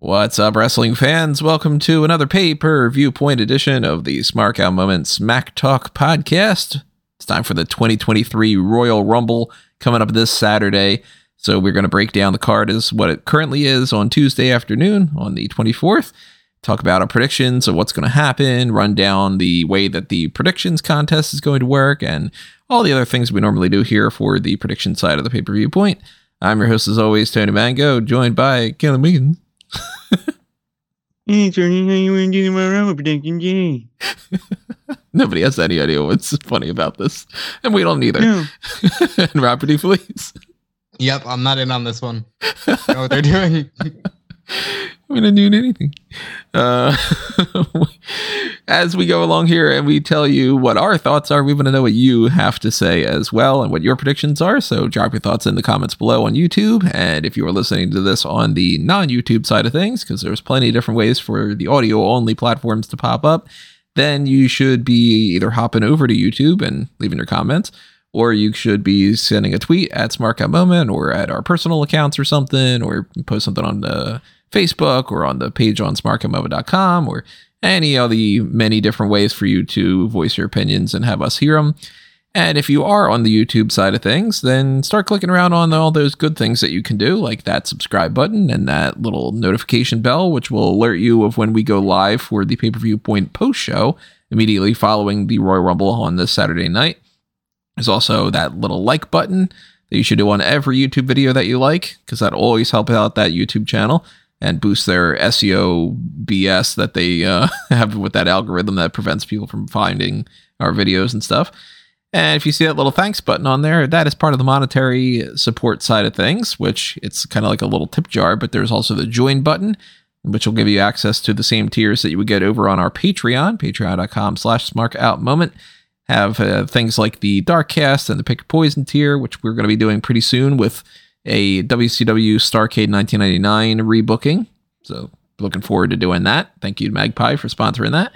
What's up, wrestling fans? Welcome to another pay per viewpoint edition of the Smark Out Moment Smack Talk podcast. It's time for the 2023 Royal Rumble coming up this Saturday. So, we're going to break down the card as what it currently is on Tuesday afternoon on the 24th. Talk about our predictions of what's going to happen, run down the way that the predictions contest is going to work, and all the other things we normally do here for the prediction side of the pay per view point. I'm your host, as always, Tony Mango, joined by Kevin Wiggins. Hey, Tony, how you want to do my Rumble prediction, Jay? Nobody has any idea what's funny about this, and we don't either. No. and Robert E. please. Yep, I'm not in on this one. I know what they're doing. we didn't do anything. Uh, as we go along here and we tell you what our thoughts are, we want to know what you have to say as well and what your predictions are. So drop your thoughts in the comments below on YouTube. And if you are listening to this on the non YouTube side of things, because there's plenty of different ways for the audio only platforms to pop up, then you should be either hopping over to YouTube and leaving your comments or you should be sending a tweet at Smark Out Moment or at our personal accounts or something, or post something on the Facebook or on the page on smarkoutmoment.com or any of the many different ways for you to voice your opinions and have us hear them. And if you are on the YouTube side of things, then start clicking around on all those good things that you can do, like that subscribe button and that little notification bell, which will alert you of when we go live for the pay per view point post show immediately following the Royal Rumble on this Saturday night. There's also that little like button that you should do on every YouTube video that you like, because that always helps out that YouTube channel and boost their SEO BS that they uh, have with that algorithm that prevents people from finding our videos and stuff. And if you see that little thanks button on there, that is part of the monetary support side of things, which it's kind of like a little tip jar, but there's also the join button, which will give you access to the same tiers that you would get over on our Patreon, patreon.com slash smarkoutmoment. Have uh, things like the Darkcast and the Pick Poison tier, which we're going to be doing pretty soon with a WCW Starcade 1999 rebooking. So looking forward to doing that. Thank you to Magpie for sponsoring that.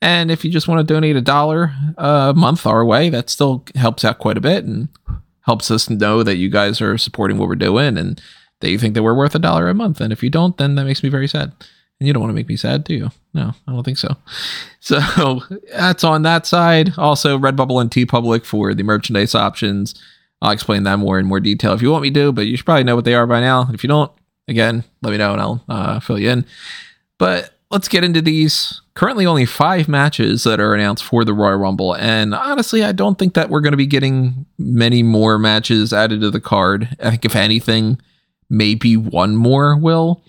And if you just want to donate a dollar a month our way, that still helps out quite a bit and helps us know that you guys are supporting what we're doing and that you think that we're worth a dollar a month. And if you don't, then that makes me very sad. And you don't want to make me sad, do you? No, I don't think so. So that's on that side. Also, Redbubble and TeePublic for the merchandise options. I'll explain that more in more detail if you want me to, but you should probably know what they are by now. If you don't, again, let me know and I'll uh, fill you in. But let's get into these. Currently, only five matches that are announced for the Royal Rumble. And honestly, I don't think that we're going to be getting many more matches added to the card. I think, if anything, maybe one more will.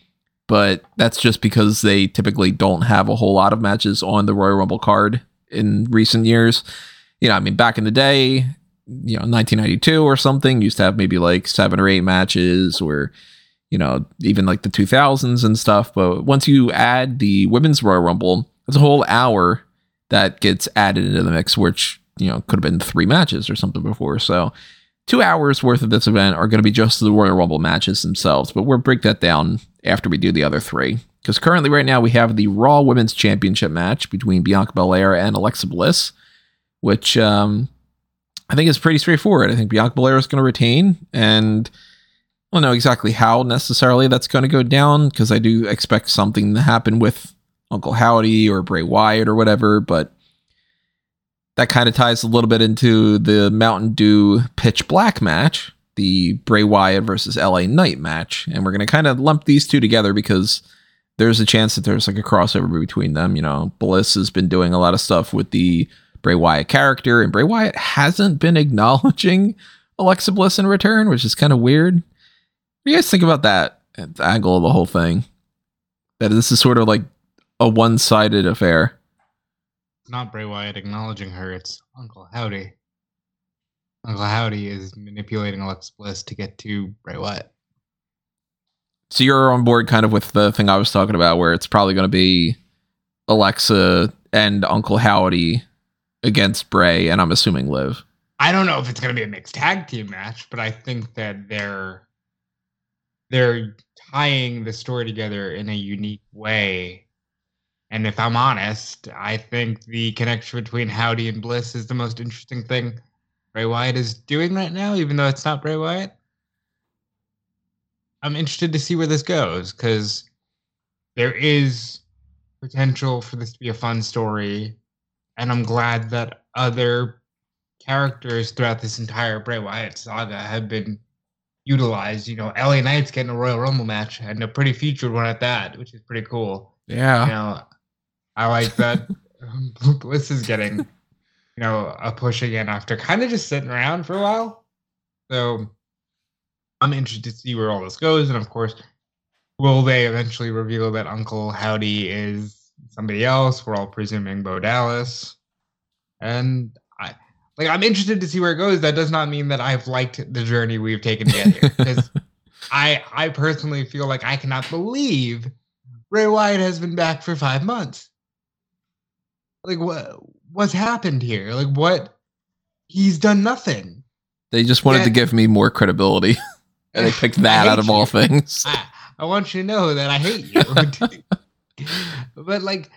But that's just because they typically don't have a whole lot of matches on the Royal Rumble card in recent years. You know, I mean, back in the day, you know 1992 or something used to have maybe like seven or eight matches or you know even like the 2000s and stuff. But once you add the women's royal rumble it's a whole hour that gets added into the mix which you know could have been three matches or something before. So two hours worth of this event are going to be just the royal rumble matches themselves but we'll break that down after we do the other three. Because currently right now we have the raw women's championship match between bianca belair and alexa bliss which um I think it's pretty straightforward. I think Bianca Belair is going to retain, and I don't know exactly how necessarily that's going to go down because I do expect something to happen with Uncle Howdy or Bray Wyatt or whatever, but that kind of ties a little bit into the Mountain Dew Pitch Black match, the Bray Wyatt versus LA Knight match, and we're going to kind of lump these two together because there's a chance that there's like a crossover between them. You know, Bliss has been doing a lot of stuff with the Bray Wyatt character, and Bray Wyatt hasn't been acknowledging Alexa Bliss in return, which is kind of weird. What do you guys think about that the angle of the whole thing? That this is sort of like a one sided affair. It's not Bray Wyatt acknowledging her, it's Uncle Howdy. Uncle Howdy is manipulating Alexa Bliss to get to Bray Wyatt. So you're on board kind of with the thing I was talking about, where it's probably going to be Alexa and Uncle Howdy against Bray, and I'm assuming Liv. I don't know if it's going to be a mixed tag team match, but I think that they're they're tying the story together in a unique way. And if I'm honest, I think the connection between Howdy and Bliss is the most interesting thing Bray Wyatt is doing right now, even though it's not Bray Wyatt. I'm interested to see where this goes because there is potential for this to be a fun story, and I'm glad that other characters throughout this entire Bray Wyatt saga have been utilized. You know, LA Knight's getting a Royal Rumble match and a pretty featured one at that, which is pretty cool. Yeah. You know, I like that Bliss is getting, you know, a push again after kind of just sitting around for a while. So I'm interested to see where all this goes. And of course, will they eventually reveal that Uncle Howdy is somebody else? We're all presuming Bo Dallas. And I like I'm interested to see where it goes. That does not mean that I've liked the journey we've taken to get here. Because I I personally feel like I cannot believe Bray Wyatt has been back for five months. Like what what's happened here? Like what he's done nothing. They just wanted to give me more credibility. and they picked that out of hate all things. I, I want you to know that I hate you. but like,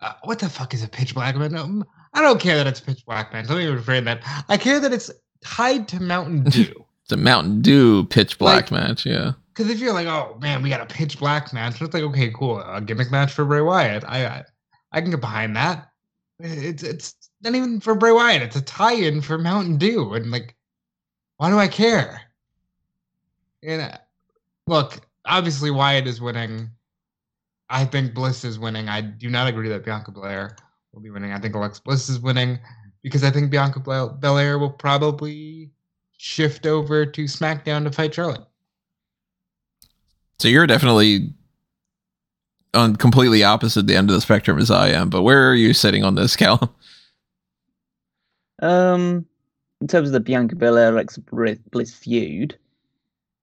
uh, what the fuck is a pitch black man? Um, I don't care that it's pitch black man. Let me reframe that. I care that it's tied to Mountain Dew. It's a Mountain Dew pitch black Like- match, yeah. Because if you're like, oh man, we got a pitch black match, it's like, okay, cool, a gimmick match for Bray Wyatt. I, I, I can get behind that. It's it's not even for Bray Wyatt. It's a tie-in for Mountain Dew, and like, why do I care? And uh, look, obviously Wyatt is winning. I think Bliss is winning. I do not agree that Bianca Belair will be winning. I think Alexa Bliss is winning because I think Bianca Bel- Belair will probably shift over to SmackDown to fight Charlotte. So you're definitely on completely opposite the end of the spectrum as I am, but where are you sitting on this, Callum? Um, in terms of the Bianca Belair Alexa Bliss feud,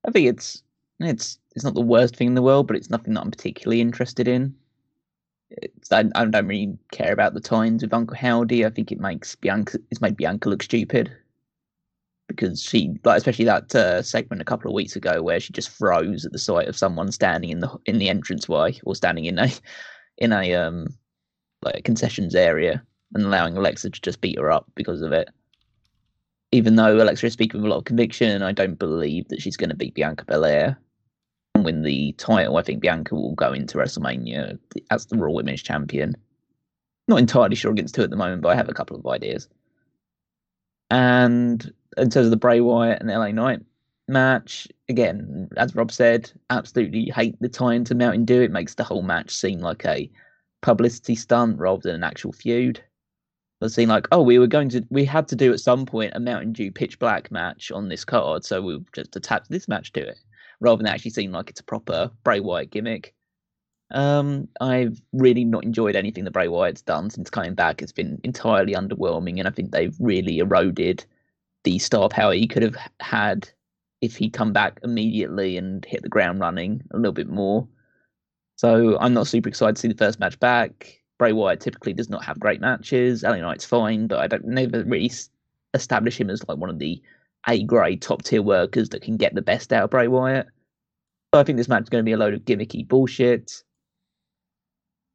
I think it's it's it's not the worst thing in the world, but it's nothing that I'm particularly interested in. I, I don't really care about the times with Uncle Howdy. I think it makes Bianca it's made Bianca look stupid because she like especially that uh, segment a couple of weeks ago where she just froze at the sight of someone standing in the in the entranceway or standing in a in a um like a concessions area and allowing Alexa to just beat her up because of it. Even though Alexa is speaking with a lot of conviction, I don't believe that she's going to beat Bianca Belair win the title. I think Bianca will go into WrestleMania as the Raw Women's Champion. Not entirely sure against two at the moment, but I have a couple of ideas. And in terms of the Bray Wyatt and LA Knight match, again, as Rob said, absolutely hate the tie into Mountain Dew. It makes the whole match seem like a publicity stunt rather than an actual feud. It seemed like, oh, we were going to, we had to do at some point a Mountain Dew pitch black match on this card, so we'll just attach this match to it, rather than actually seem like it's a proper Bray Wyatt gimmick. Um, I've really not enjoyed anything that Bray Wyatt's done since coming back. It's been entirely underwhelming, and I think they've really eroded the star power he could have had if he'd come back immediately and hit the ground running a little bit more. So I'm not super excited to see the first match back. Bray Wyatt typically does not have great matches. LA Knight's fine, but I don't never really establish him as like one of the A grade top tier workers that can get the best out of Bray Wyatt. I think this match is going to be a load of gimmicky bullshit.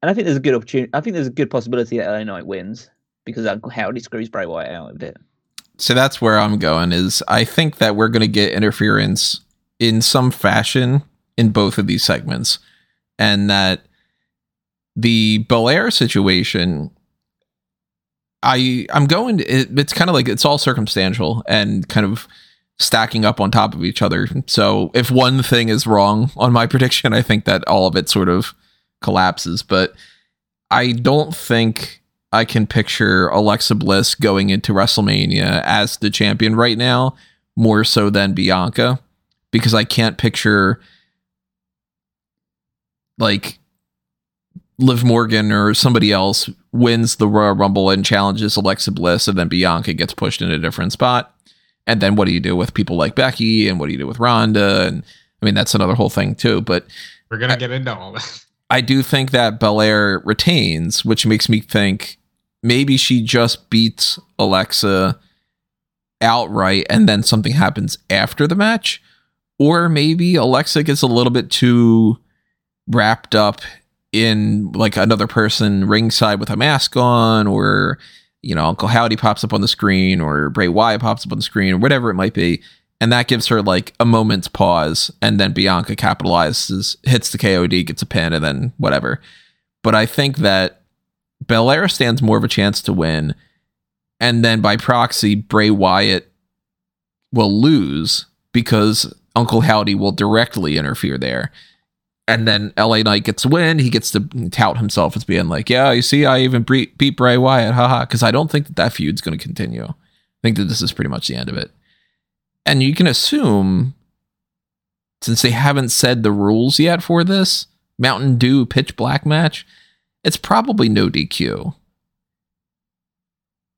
And I think there's a good opportunity. I think there's a good possibility that LA Knight wins because Howdy screws Bray Wyatt out of it. So that's where I'm going is I think that we're going to get interference in some fashion in both of these segments and that the Belair situation I I'm going to, it, it's kind of like it's all circumstantial and kind of stacking up on top of each other. So if one thing is wrong on my prediction, I think that all of it sort of collapses, but I don't think I can picture Alexa Bliss going into WrestleMania as the champion right now, more so than Bianca, because I can't picture like Liv Morgan or somebody else wins the Royal Rumble and challenges Alexa Bliss, and then Bianca gets pushed in a different spot. And then what do you do with people like Becky, and what do you do with Ronda? And I mean, that's another whole thing too. But We're gonna get into all that. I do think that Belair retains, which makes me think maybe she just beats Alexa outright and then something happens after the match. Or maybe Alexa gets a little bit too wrapped up in like another person ringside with a mask on, or you know, Uncle Howdy pops up on the screen, or Bray Wyatt pops up on the screen, or whatever it might be. and that gives her like a moment's pause, and then Bianca capitalizes, hits the KOD, gets a pin, and then whatever. But I think that Belair stands more of a chance to win, and then by proxy, Bray Wyatt will lose because Uncle Howdy will directly interfere there. And then LA Knight gets a win. He gets to tout himself as being like, yeah, you see, I even bre- beat Bray Wyatt. Haha. Because I don't think that that feud's going to continue. I think that this is pretty much the end of it. And you can assume, since they haven't said the rules yet for this Mountain Dew pitch black match, it's probably no DQ.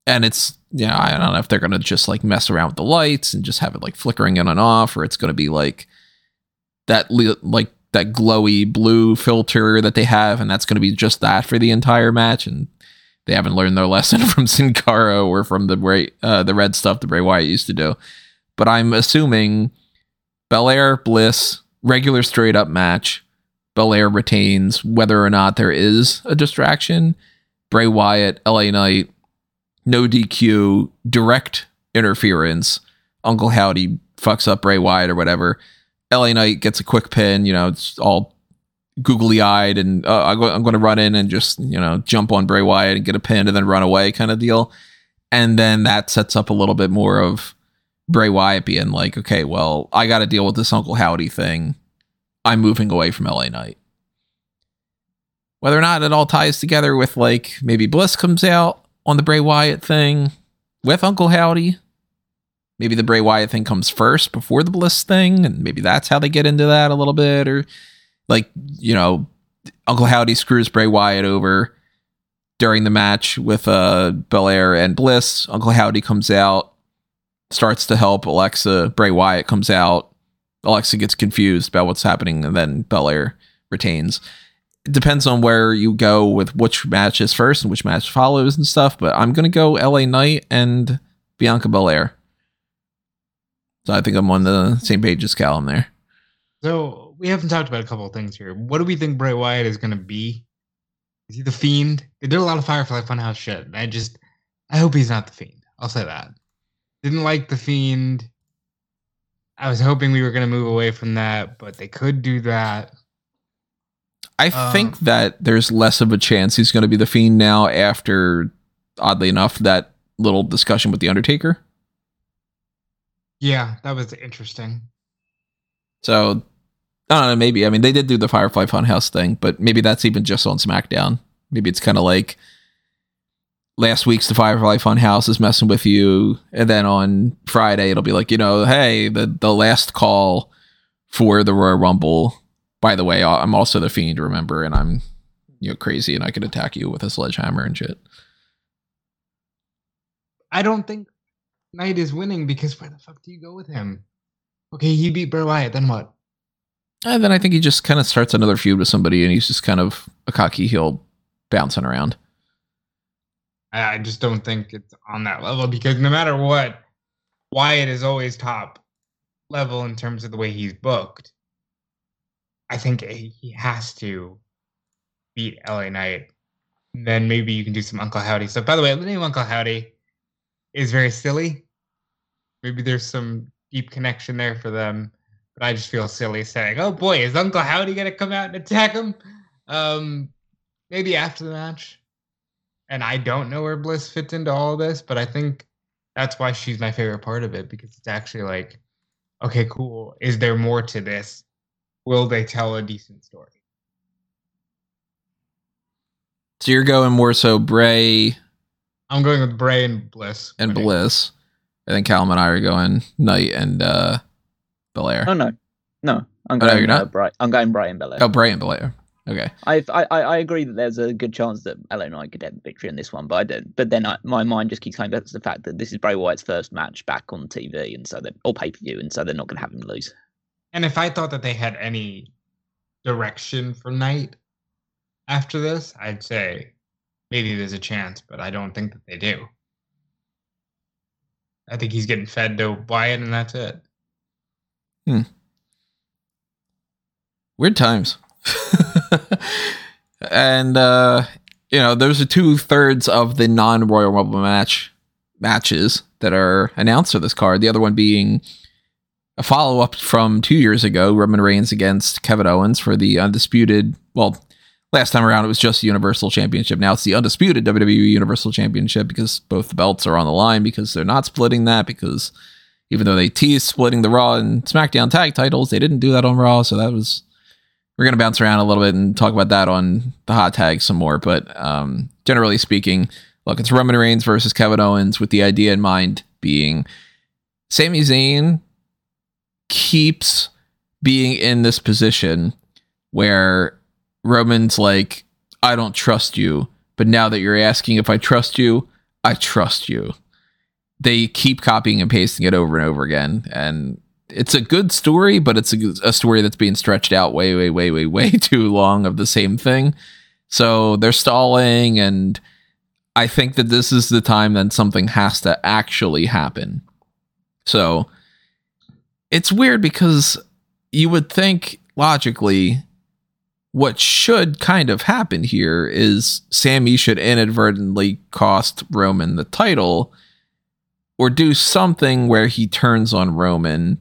And it's, you know, I don't know if they're going to just like mess around with the lights and just have it like flickering in and off, or it's going to be like that, like that glowy blue filter that they have, and that's going to be just that for the entire match. And they haven't learned their lesson from Sin Cara or from the Bray, uh, the red stuff that Bray Wyatt used to do. But I'm assuming Belair Bliss regular straight up match. Belair retains whether or not there is a distraction. Bray Wyatt, LA Knight, no DQ, direct interference. Uncle Howdy fucks up Bray Wyatt or whatever. LA Knight gets a quick pin. You know, it's all googly eyed, and uh, I'm going to run in and just you know jump on Bray Wyatt and get a pin and then run away kind of deal. And then that sets up a little bit more of Bray Wyatt being like, okay, well, I got to deal with this Uncle Howdy thing. I'm moving away from LA Knight. Whether or not it all ties together with like maybe Bliss comes out on the Bray Wyatt thing with Uncle Howdy. Maybe the Bray Wyatt thing comes first before the Bliss thing, and maybe that's how they get into that a little bit, or like you know, Uncle Howdy screws Bray Wyatt over during the match with uh Belair and Bliss. Uncle Howdy comes out, starts to help Alexa. Bray Wyatt comes out. Alexa gets confused about what's happening, and then Belair retains. It depends on where you go with which match is first and which match follows and stuff. But I'm gonna go LA Knight and Bianca Belair. So I think I'm on the same page as Callum there. So we haven't talked about a couple of things here. What do we think Bray Wyatt is going to be? Is he the Fiend? They did a lot of Firefly Funhouse shit. I just, I hope he's not the Fiend. I'll say that. Didn't like the Fiend. I was hoping we were going to move away from that, but they could do that. I Um, think that there's less of a chance he's going to be the Fiend now after, oddly enough, that little discussion with The Undertaker. Yeah, that was interesting. So I don't know. Maybe I mean they did do the Firefly Funhouse thing, but maybe that's even just on SmackDown. Maybe it's kind of like last week's the Firefly Funhouse is messing with you, and then on Friday it'll be like you know, hey, the the last call for the Royal Rumble. By the way, uh, I'm also the Fiend, remember, and I'm you know crazy, and I could attack you with a sledgehammer and shit. I don't think Knight is winning because where the fuck do you go with him? Okay, he beat Bray Wyatt, then what? And then I think he just kind of starts another feud with somebody, and he's just kind of a cocky heel bouncing around. I just don't think it's on that level because no matter what, Wyatt is always top level in terms of the way he's booked. I think he he has to beat LA Knight. Then maybe you can do some Uncle Howdy stuff. By the way, the name Uncle Howdy is very silly. Maybe there's some deep connection there for them, but I just feel silly saying, "Oh boy, is Uncle Howdy gonna come out and attack him?" Um, maybe after the match and I don't know where Bliss fits into all this, but I think that's why she's my favorite part of it because it's actually like, okay, cool. Is there more to this? Will they tell a decent story? So you're going more so Bray I'm going with Bray and Bliss. and winning. Bliss. I think Callum and I are going Knight and uh, Belair. Oh no, no, I'm Oh, no, going. you're uh, not? Bri- I'm going Bray and Belair. Oh, Bray and Belair. Okay. I, I I I agree that there's a good chance that LA Knight could get the victory in this one, but I don't. But then I, my mind just keeps coming back to the fact that this is Bray Wyatt's first match back on TV, and so they or pay per view, and so they're not going to have him lose. And if I thought that they had any direction for Knight after this, I'd say maybe there's a chance, but I don't think that they do. I think he's getting fed to Wyatt, and that's it. Weird times. and uh, you know, those are two thirds of the non Royal Rumble match matches that are announced for this card. The other one being a follow up from two years ago, Roman Reigns against Kevin Owens for the undisputed. Well, last time around it was just the Universal Championship. Now it's the undisputed WWE Universal Championship because both the belts are on the line because they're not splitting that because even though they teased splitting the Raw and SmackDown tag titles, they didn't do that on Raw. So that was we're gonna bounce around a little bit and talk about that on the hot tag some more. But um, generally speaking, look, it's Roman Reigns versus Kevin Owens with the idea in mind being Sami Zayn keeps being in this position where Roman's like, I don't trust you. But now that you're asking if I trust you, I trust you. They keep copying and pasting it over and over again. And it's a good story, but it's a, a story that's being stretched out way, way, way, way, way too long of the same thing. So they're stalling. And I think that this is the time that something has to actually happen. So it's weird because you would think logically what should kind of happen here is Sami should inadvertently cost Roman the title or do something where he turns on Roman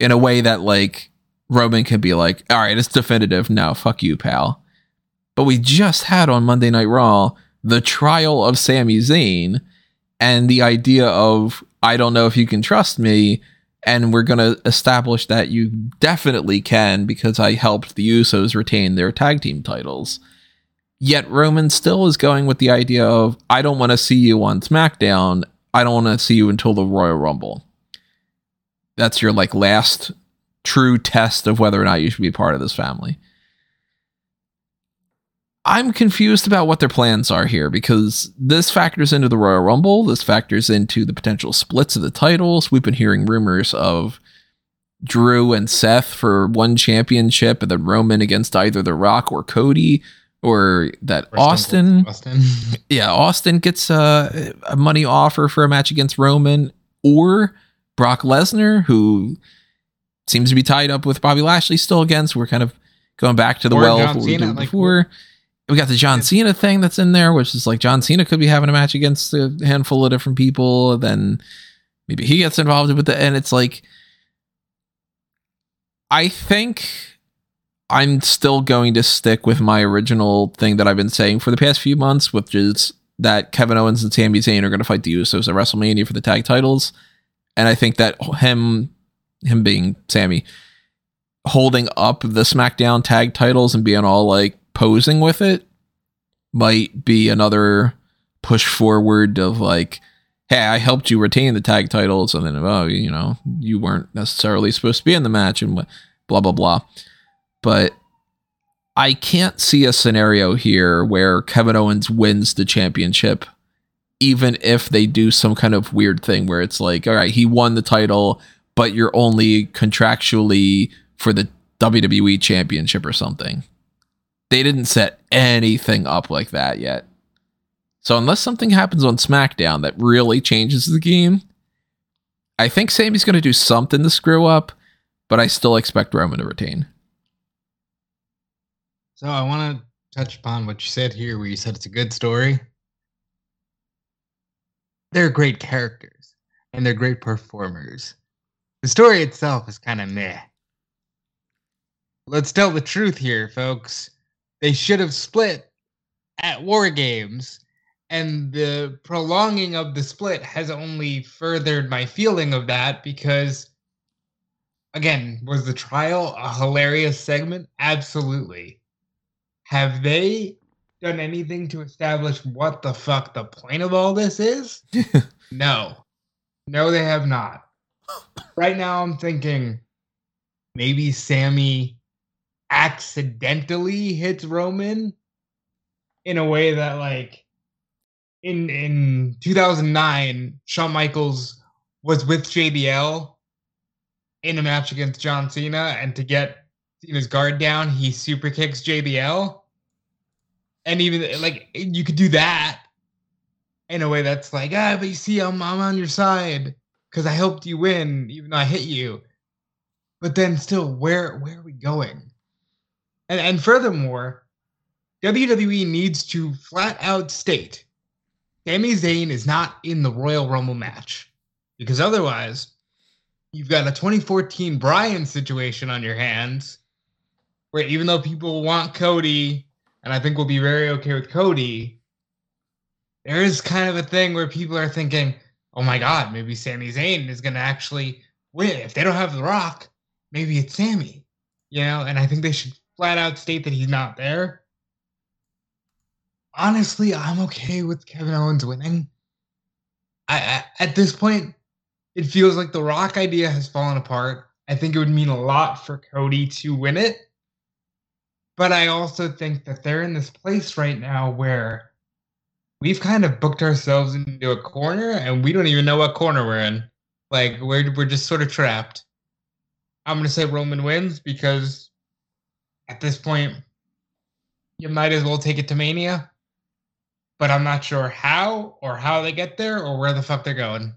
in a way that like Roman can be like, all right, it's definitive. now. fuck you, pal. But we just had on Monday Night Raw the trial of Sami Zayn and the idea of I don't know if you can trust me and we're going to establish that you definitely can because I helped the Usos retain their tag team titles. Yet Roman still is going with the idea of I don't want to see you on SmackDown. I don't want to see you until the Royal Rumble. That's your like last true test of whether or not you should be part of this family. I'm confused about what their plans are here because this factors into the Royal Rumble. This factors into the potential splits of the titles. We've been hearing rumors of Drew and Seth for one championship and then Roman against either The Rock or Cody or that Or Austin. Austin. Yeah, Austin gets a, a money offer for a match against Roman or Brock Lesnar, who seems to be tied up with Bobby Lashley still again. So we're kind of going back to the Or well John we Cena, like, before. We got the John Cena thing that's in there, which is like John Cena could be having a match against a handful of different people. Then maybe he gets involved with it. And it's like, I think I'm still going to stick with my original thing that I've been saying for the past few months, which is that Kevin Owens and Sami Zayn are going to fight the Usos at WrestleMania for the tag titles, and I think that him, him being Sami, holding up the SmackDown tag titles and being all like posing with it, might be another push forward of like, hey, I helped you retain the tag titles, and then oh, you know, you weren't necessarily supposed to be in the match, and blah blah blah. But I can't see a scenario here where Kevin Owens wins the championship, even if they do some kind of weird thing where it's like, all right, he won the title, but you're only contractually for the WWE championship or something. They didn't set anything up like that yet. So unless something happens on SmackDown that really changes the game, I think Sami's going to do something to screw up, but I still expect Roman to retain. So I want to touch upon what you said here, where you said it's a good story. They're great characters and they're great performers. The story itself is kind of meh. Let's tell the truth here, folks. They should have split at War Games, and the prolonging of the split has only furthered my feeling of that because, again, was the trial a hilarious segment? Absolutely have they done anything to establish what the fuck the point of all this is? no. No, they have not. Right now, I'm thinking maybe Sami accidentally hits Roman in a way that, like, in in 2009, Shawn Michaels was with JBL in a match against John Cena, and to get Cena's guard down, he super kicks JBL. And even like you could do that in a way that's like, ah, but you see, I'm I'm on your side because I helped you win, even though I hit you. But then still, where where are we going? And and furthermore, WWE needs to flat out state Sami Zayn is not in the Royal Rumble match. Because otherwise, you've got a 2014 Bryan situation on your hands, where even though people want Cody, and I think we'll be very okay with Cody, there is kind of a thing where people are thinking, oh my God, maybe Sami Zayn is going to actually win. If they don't have The Rock, maybe it's Sami, you know? And I think they should flat out state that he's not there. Honestly, I'm okay with Kevin Owens winning. I, I at this point, it feels like the Rock idea has fallen apart. I think it would mean a lot for Cody to win it. But I also think that they're in this place right now where we've kind of booked ourselves into a corner and we don't even know what corner we're in. Like we're we're just sort of trapped. I'm gonna say Roman wins because at this point you might as well take it to Mania. But I'm not sure how or how they get there or where the fuck they're going.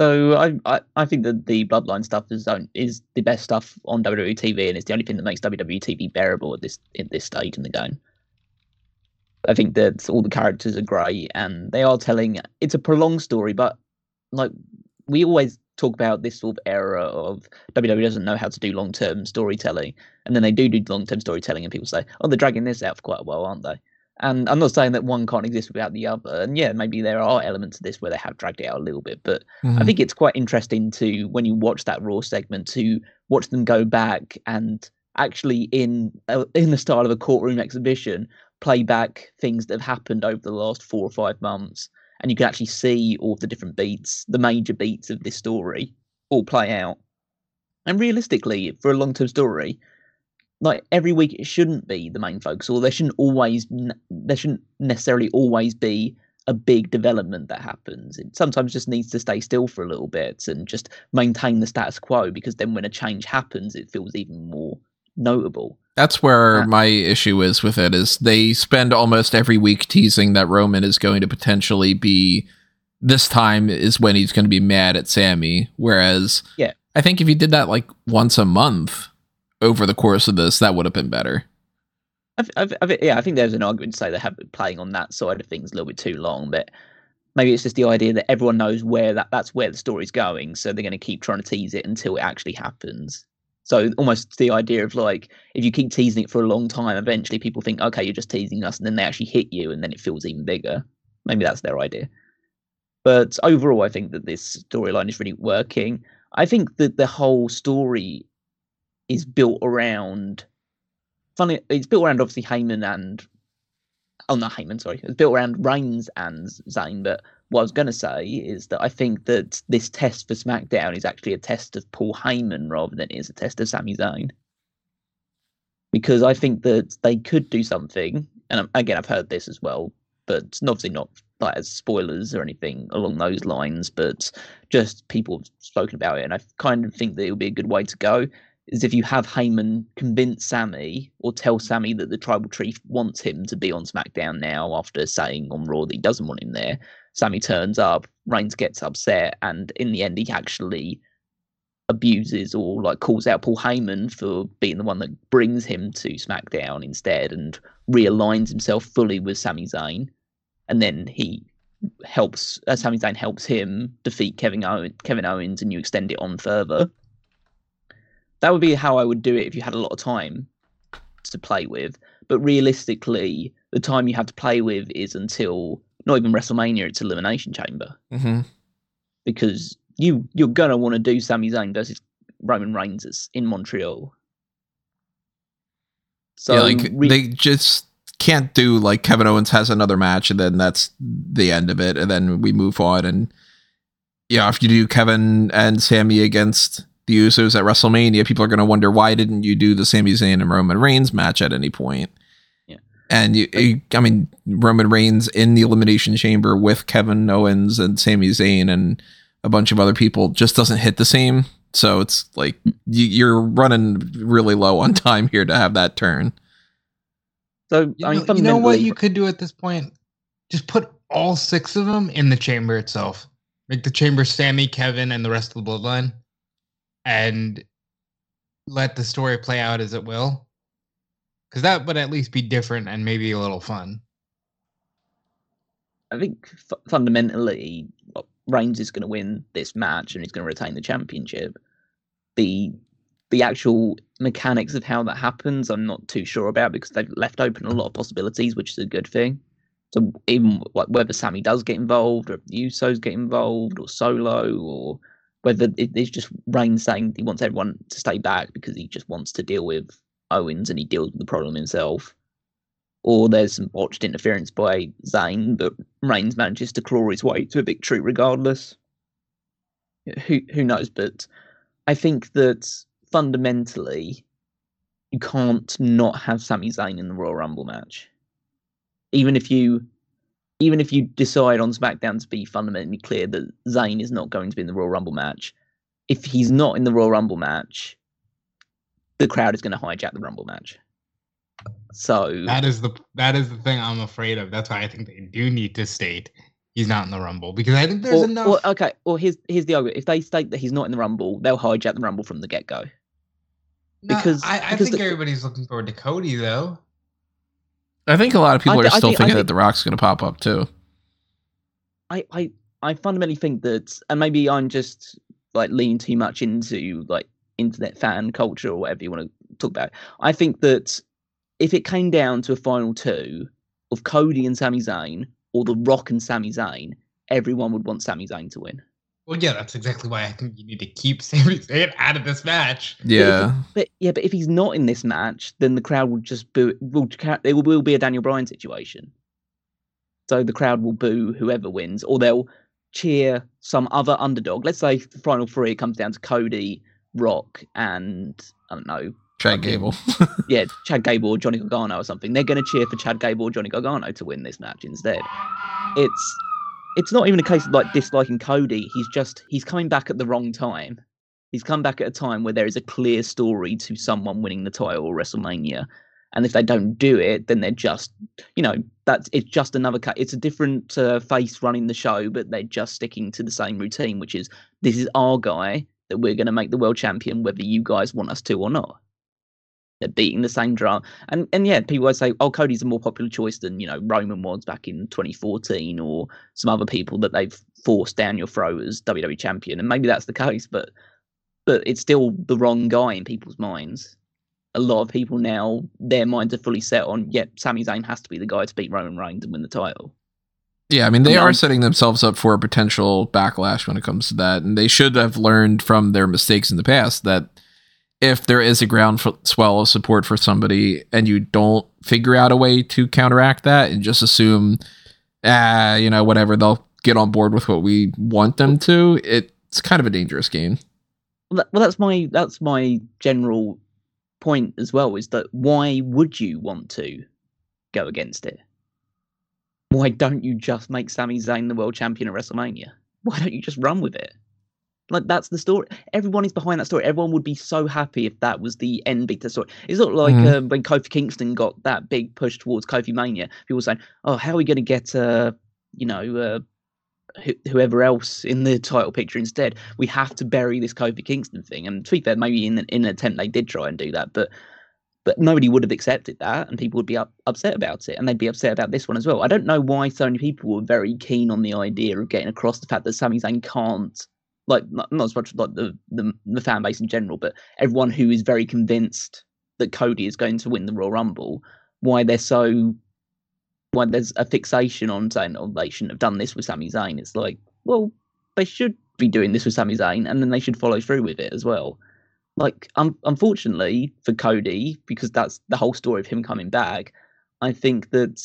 So I, I, I think that the bloodline stuff is um, is the best stuff on WWE TV, and it's the only thing that makes WWE TV bearable at this at this stage in the game. I think that all the characters are great, and they are telling. It's a prolonged story, but like we always talk about this sort of era of WWE doesn't know how to do long term storytelling, and then they do do long term storytelling, and people say, "Oh, they're dragging this out for quite a while, aren't they?" And I'm not saying that one can't exist without the other. And yeah, maybe there are elements of this where they have dragged it out a little bit. But mm-hmm. I think it's quite interesting to, when you watch that Raw segment, to watch them go back and actually, in uh, in the style of a courtroom exhibition, play back things that have happened over the last four or five months. And you can actually see all the different beats, the major beats of this story, all play out. And realistically, for a long term story, like every week it shouldn't be the main focus or there shouldn't always there shouldn't necessarily always be a big development that happens it sometimes just needs to stay still for a little bit and just maintain the status quo because then when a change happens it feels even more notable that's where uh, my issue is with it is they spend almost every week teasing that roman is going to potentially be this time is when he's going to be mad at Sami whereas yeah i think if you did that like once a month over the course of this, that would have been better. I've, I've, I've, yeah, I think there's an argument to say they have been playing on that side of things a little bit too long, but maybe it's just the idea that everyone knows where that that's where the story's going, so they're going to keep trying to tease it until it actually happens. So almost the idea of like if you keep teasing it for a long time, eventually people think, okay, you're just teasing us, and then they actually hit you, and then it feels even bigger. Maybe that's their idea. But overall, I think that this storyline is really working. I think that the whole story is built around funny it's built around obviously Heyman and oh not Heyman, sorry. It's built around Reigns and Zayn, but what I was gonna say is that I think that this test for SmackDown is actually a test of Paul Heyman rather than it is a test of Sami Zayn. Because I think that they could do something, and again I've heard this as well, but obviously not like as spoilers or anything along those lines, but just people have spoken about it, and I kind of think that it would be a good way to go is if you have Heyman convince Sami or tell Sami that the tribal chief wants him to be on SmackDown now after saying on Raw that he doesn't want him there. Sami turns up, Reigns gets upset, and in the end, he actually abuses or like calls out Paul Heyman for being the one that brings him to SmackDown instead and realigns himself fully with Sami Zayn. And then he helps, uh, Sami Zayn helps him defeat Kevin, Owen, Kevin Owens, and you extend it on further that would be how I would do it if you had a lot of time to play with. But realistically, the time you have to play with is until not even WrestleMania; it's Elimination Chamber. Mm-hmm. Because you you're gonna want to do Sami Zayn versus Roman Reigns in Montreal. So yeah, like re- they just can't do like Kevin Owens has another match and then that's the end of it, and then we move on. And yeah, if you do Kevin and Sami against the Usos at WrestleMania, people are going to wonder why didn't you do the Sami Zayn and Roman Reigns match at any point? Yeah. And you, you, I mean, Roman Reigns in the Elimination Chamber with Kevin Owens and Sami Zayn and a bunch of other people just doesn't hit the same. So it's like you, you're running really low on time here to have that turn. So you know, you know what you could do at this point? Just put all six of them in the chamber itself. Make the chamber Sami, Kevin, and the rest of the bloodline and let the story play out as it will. Because that would at least be different and maybe a little fun. I think f- fundamentally Reigns is going to win this match and he's going to retain the championship. The the actual mechanics of how that happens, I'm not too sure about because they've left open a lot of possibilities, which is a good thing. So even like whether Sami does get involved, or Usos get involved, or Solo, or whether it, it's just Reigns saying he wants everyone to stay back because he just wants to deal with Owens and he deals with the problem himself. Or there's some botched interference by Zayn, but Reigns manages to claw his way to a victory regardless. Who who knows? But I think that fundamentally, you can't not have Sami Zayn in the Royal Rumble match. Even if you even if you decide on SmackDown to be fundamentally clear that Zayn is not going to be in the Royal Rumble match, if he's not in the Royal Rumble match, the crowd is going to hijack the Rumble match. So That is the that is the thing I'm afraid of. That's why I think they do need to state he's not in the Rumble because I think there's or, enough. or- okay, or here's here's the argument: if they state that he's not in the Rumble, they'll hijack the Rumble from the get go. No, because- I, I because think the- everybody's looking forward to Cody though. I think a lot of people I are I still think- I thinking that The Rock's going to pop up too. I, I I fundamentally think that, and maybe I'm just like leaning too much into like internet fan culture or whatever you want to talk about. I think that if it came down to a final two of Cody and Sami Zayn or The Rock and Sami Zayn, everyone would want Sami Zayn to win. Well, yeah, that's exactly why I think you need to keep Sami Zayn out of this match. Yeah. But yeah, but if he's not in this match, then the crowd will just boo. Will, ca- it will, will be a Daniel Bryan situation. So the crowd will boo whoever wins, or they'll cheer some other underdog. Let's say the final three comes down to Cody, Rock, and I don't know, Chad Okay. Gable. yeah, Chad Gable or Johnny Gargano or something. They're going to cheer for Chad Gable or Johnny Gargano to win this match instead. It's it's not even a case of like disliking Cody. He's just he's coming back at the wrong time. He's come back at a time where there is a clear story to someone winning the title or WrestleMania. And if they don't do it, then they're just, you know, that's it's just another cut. It's a different uh, face running the show, but they're just sticking to the same routine, which is this is our guy that we're going to make the world champion, whether you guys want us to or not. They're beating the same drum, and and yeah, people always say, "Oh, Cody's a more popular choice than you know Roman was back in 2014, or some other people that they've forced down your throat as WWE champion." And maybe that's the case, but but it's still the wrong guy in people's minds. A lot of people now, their minds are fully set on, yep, Sami Zayn has to be the guy to beat Roman Reigns and win the title. Yeah, I mean they Yeah. are setting themselves up for a potential backlash when it comes to that, and they should have learned from their mistakes in the past that if there is a groundswell of support for somebody and you don't figure out a way to counteract that and just assume, ah, you know, whatever, they'll get on board with what we want them to, it's kind of a dangerous game. Well, well, that's my that's my general point as well. Is that why would you want to go against it? Why don't you just make Sami Zayn the world champion at WrestleMania? Why don't you just run with it? Like that's the story. Everyone is behind that story. Everyone would be so happy if that was the end big to the story. It's not like Mhm. uh, when Kofi Kingston got that big push towards Kofi Mania. People were saying, "Oh, how are we going to get, uh, you know, uh, wh- whoever else in the title picture instead. We have to bury this Kofi Kingston thing. And to be fair, maybe in, in an attempt they did try and do that, but but nobody would have accepted that, and people would be up, upset about it, and they'd be upset about this one as well. I don't know why so many people were very keen on the idea of getting across the fact that Sami Zayn can't. Like not, not as much like the, the the fan base in general, but everyone who is very convinced that Cody is going to win the Royal Rumble, why they're so why there's a fixation on saying oh they shouldn't have done this with Sami Zayn. It's like, well, they should be doing this with Sami Zayn, and then they should follow through with it as well. Like, um, unfortunately for Cody, because that's the whole story of him coming back. I think that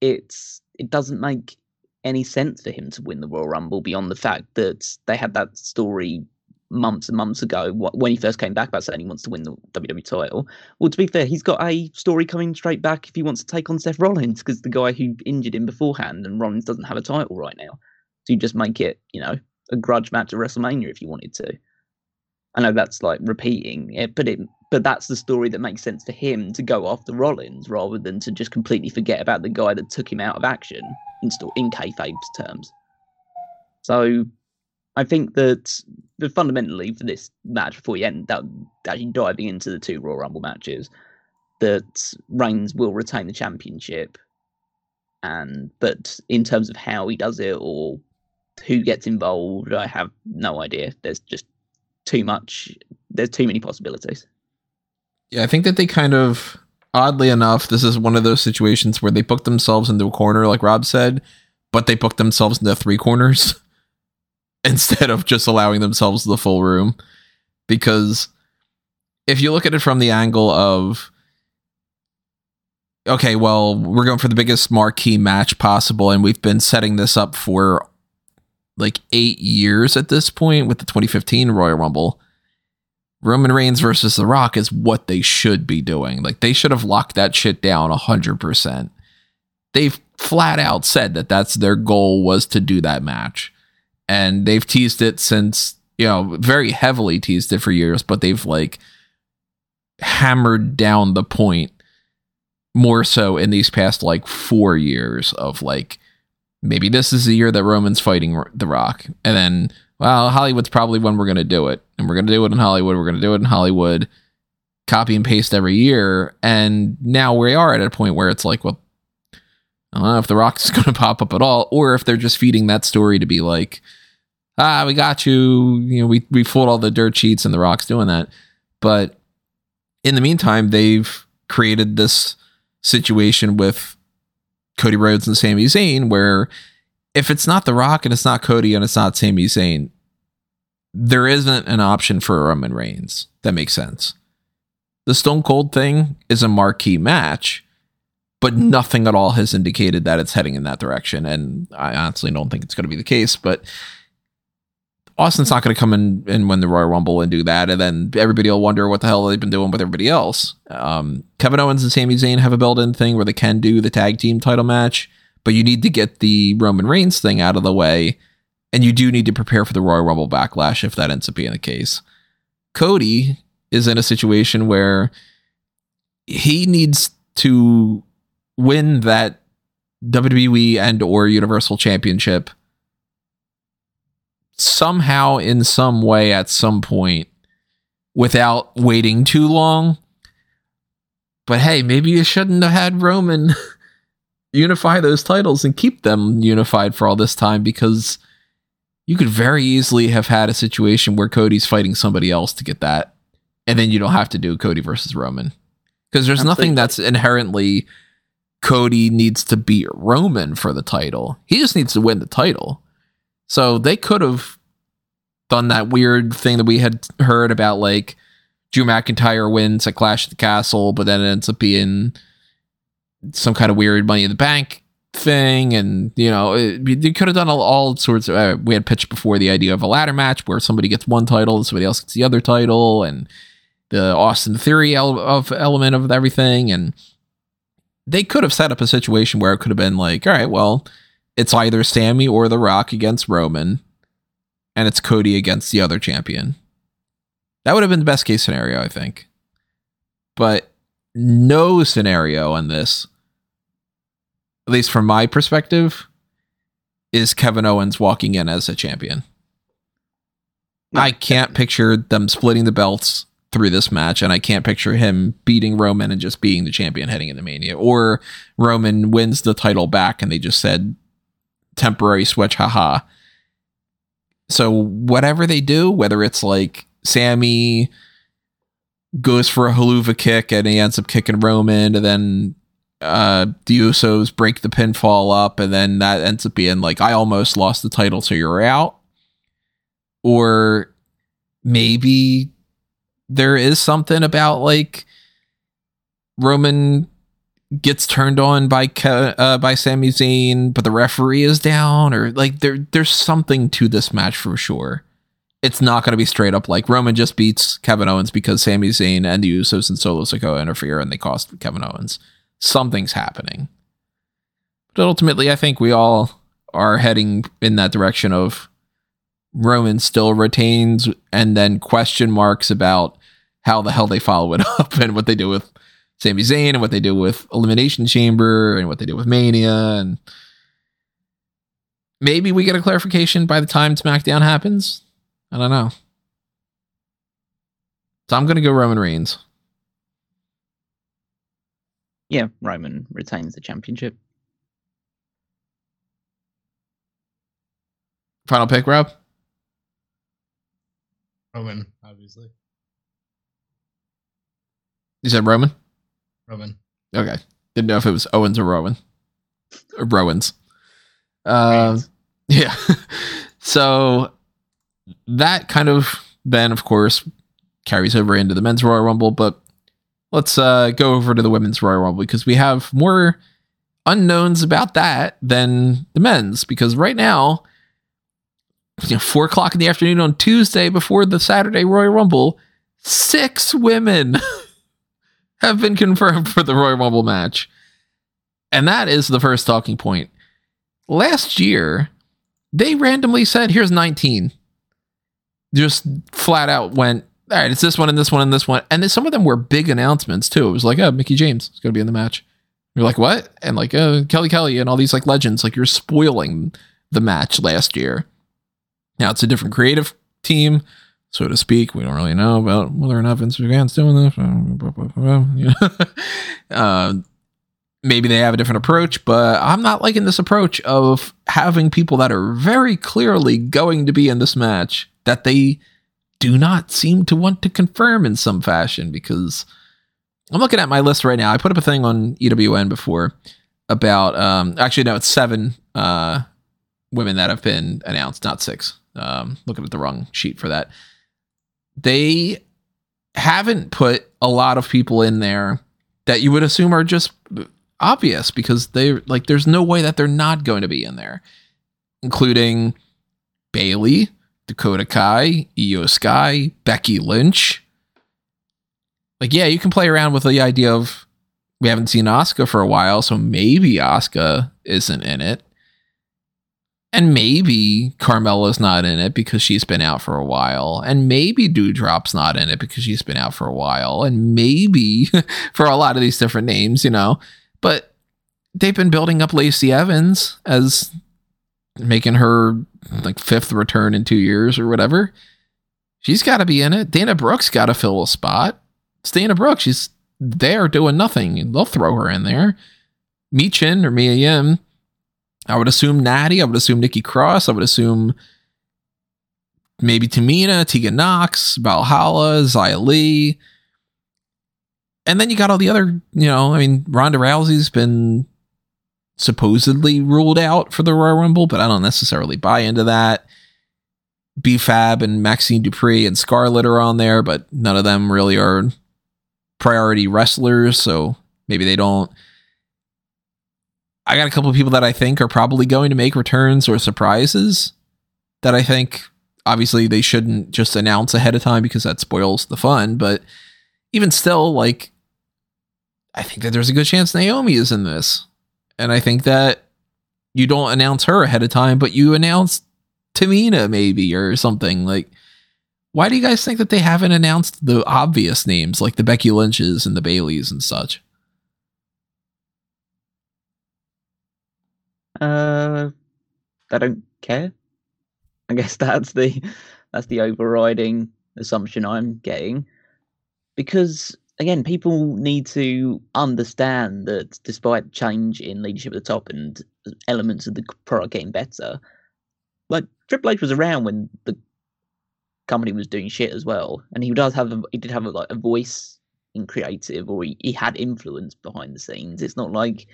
it's it doesn't make any sense for him to win the Royal Rumble beyond the fact that they had that story months and months ago when he first came back about saying he wants to win the WWE title. Well, to be fair, he's got a story coming straight back if he wants to take on Seth Rollins because the guy who injured him beforehand and Rollins doesn't have a title right now. So you just make it, you know, a grudge match at WrestleMania if you wanted to. I know that's like repeating it, but it but that's the story that makes sense for him to go after Rollins rather than to just completely forget about the guy that took him out of action in sto- in kayfabe's terms. So I think that the fundamentally for this match before we end that actually diving into the two Royal Rumble matches, that Reigns will retain the championship. and but in terms of how he does it or who gets involved, I have no idea. There's just too much. There's too many possibilities. Yeah, I think that they kind of oddly enough, this is one of those situations where they booked themselves into a corner, like Rob said, but they booked themselves into three corners instead of just allowing themselves the full room. Because if you look at it from the angle of okay, well, we're going for the biggest marquee match possible, and we've been setting this up for like eight years at this point with the 2015 Royal Rumble. Roman Reigns versus The Rock is what they should be doing. Like they should have locked that shit down 100%. They've flat out said that that's their goal was to do that match. And they've teased it since, you know, very heavily teased it for years, but they've like hammered down the point more so in these past like 4 years of like maybe this is the year that Roman's fighting The Rock. And then, well, Hollywood's probably when we're going to do it. And we're going to do it in Hollywood. We're going to do it in Hollywood. Copy and paste every year. And now we are at a point where it's like, well, I don't know if The Rock's going to pop up at all, or if they're just feeding that story to be like, ah, we got you. You know, we, we fooled all the dirt sheets and The Rock's doing that. But in the meantime, they've created this situation with Cody Rhodes and Sami Zayn, where if it's not The Rock and it's not Cody and it's not Sami Zayn, there isn't an option for Roman Reigns. That makes sense. The Stone Cold thing is a marquee match, but nothing at all has indicated that it's heading in that direction. And I honestly don't think it's going to be the case, but Austin's not going to come in and win the Royal Rumble and do that, and then everybody will wonder what the hell they've been doing with everybody else. Um, Kevin Owens and Sami Zayn have a built-in thing where they can do the tag team title match, but you need to get the Roman Reigns thing out of the way, and you do need to prepare for the Royal Rumble backlash if that ends up being the case. Cody is in a situation where he needs to win that WWE and or Universal Championship somehow in some way at some point without waiting too long. But hey, maybe you shouldn't have had Roman unify those titles and keep them unified for all this time because you could very easily have had a situation where Cody's fighting somebody else to get that. And then you don't have to do Cody versus Roman. Because there's nothing that's inherently Cody needs to beat Roman for the title. He just needs to win the title. So they could have done that weird thing that we had heard about, like Drew McIntyre wins at Clash at the Castle, but then it ends up being some kind of weird Money in the Bank thing, and you know they could have done all, all sorts of. Uh, we had pitched before the idea of a ladder match where somebody gets one title and somebody else gets the other title, and the Austin Theory ele- of element of everything, and they could have set up a situation where it could have been like, all right, well it's either Sami or The Rock against Roman, and it's Cody against the other champion. That would have been the best case scenario, I think. But no scenario on this, at least from my perspective, is Kevin Owens walking in as a champion. I can't picture them splitting the belts through this match, and I can't picture him beating Roman and just being the champion heading into Mania, or Roman wins the title back and they just said, temporary switch, haha. So whatever they do, whether it's like Sami goes for a Helluva kick and he ends up kicking Roman, and then uh the Usos break the pinfall up, and then that ends up being like I almost lost the title, so you're out. Or maybe there is something about like Roman gets turned on by uh, by Sami Zayn, but the referee is down, or like there there's something to this match for sure. It's not going to be straight up like Roman just beats Kevin Owens because Sami Zayn and the Usos and Solo Sikoa interfere and they cost Kevin Owens. Something's happening. But ultimately, I think we all are heading in that direction of Roman still retains and then question marks about how the hell they follow it up and what they do with Sami Zayn and what they do with Elimination Chamber and what they do with Mania. And maybe we get a clarification by the time SmackDown happens. I don't know. So I'm going to go Roman Reigns. Yeah, Roman retains the championship. Final pick, Rob? Roman, obviously. You said Roman? Roman. Okay. Didn't know if it was Owens or Rowan. Or Rowans. Um, Reigns. yeah. so that kind of then, of course, carries over into the men's Royal Rumble. But let's uh, go over to the women's Royal Rumble because we have more unknowns about that than the men's. Because right now, you know, four o'clock in the afternoon on Tuesday before the Saturday Royal Rumble, six women have been confirmed for the Royal Rumble match. And that is the first talking point. Last year, they randomly said, here's 19. Just flat out went, all right, it's this one and this one and this one. And some of them were big announcements too. It was like, oh, Mickie James is going to be in the match. You're like, what? And like, oh, Kelly Kelly and all these like legends. Like, you're spoiling the match last year. Now it's a different creative team, so to speak. We don't really know about whether or not Vince McMahon's doing this. Uh, maybe they have a different approach, but I'm not liking this approach of having people that are very clearly going to be in this match that they do not seem to want to confirm in some fashion because I'm looking at my list right now. I put up a thing on EWN before about um actually no, it's seven uh women that have been announced, not six. Um looking at the wrong sheet for that. They haven't put a lot of people in there that you would assume are just obvious because they like there's no way that they're not going to be in there, including Bayley, Dakota Kai, Iyo Sky, Becky Lynch. Like, yeah, you can play around with the idea of we haven't seen Asuka for a while, so maybe Asuka isn't in it. And maybe Carmella's not in it because she's been out for a while. And maybe Doudrop's not in it because she's been out for a while. And maybe for a lot of these different names, you know. But they've been building up Lacey Evans as making her like fifth return in two years or whatever. She's got to be in it. Dana Brooks got to fill a spot. It's Dana Brooks. She's there doing nothing. They'll throw her in there. Michin or Mia Yim. I would assume Natty. I would assume Nikki Cross. I would assume maybe Tamina, Tegan Knox, Valhalla, Xia Li. And then you got all the other, you know, I mean, Ronda Rousey's been supposedly ruled out for the Royal Rumble, but I don't necessarily buy into that. B-Fab and Maxxine Dupri and Scarlett are on there, but none of them really are priority wrestlers, so maybe they don't. I got a couple of people that I think are probably going to make returns or surprises that I think obviously they shouldn't just announce ahead of time because that spoils the fun, but even still, like, I think that there's a good chance Naomi is in this. And I think that you don't announce her ahead of time, but you announce Tamina maybe or something. Like, why do you guys think that they haven't announced the obvious names like the Becky Lynches and the Bayleys and such? Uh, they don't care. I guess that's the that's the overriding assumption I'm getting. Because again, people need to understand that despite change in leadership at the top and elements of the product getting better, like Triple H was around when the company was doing shit as well, and he does have a, he did have a, like a voice in creative, or he, he had influence behind the scenes. It's not like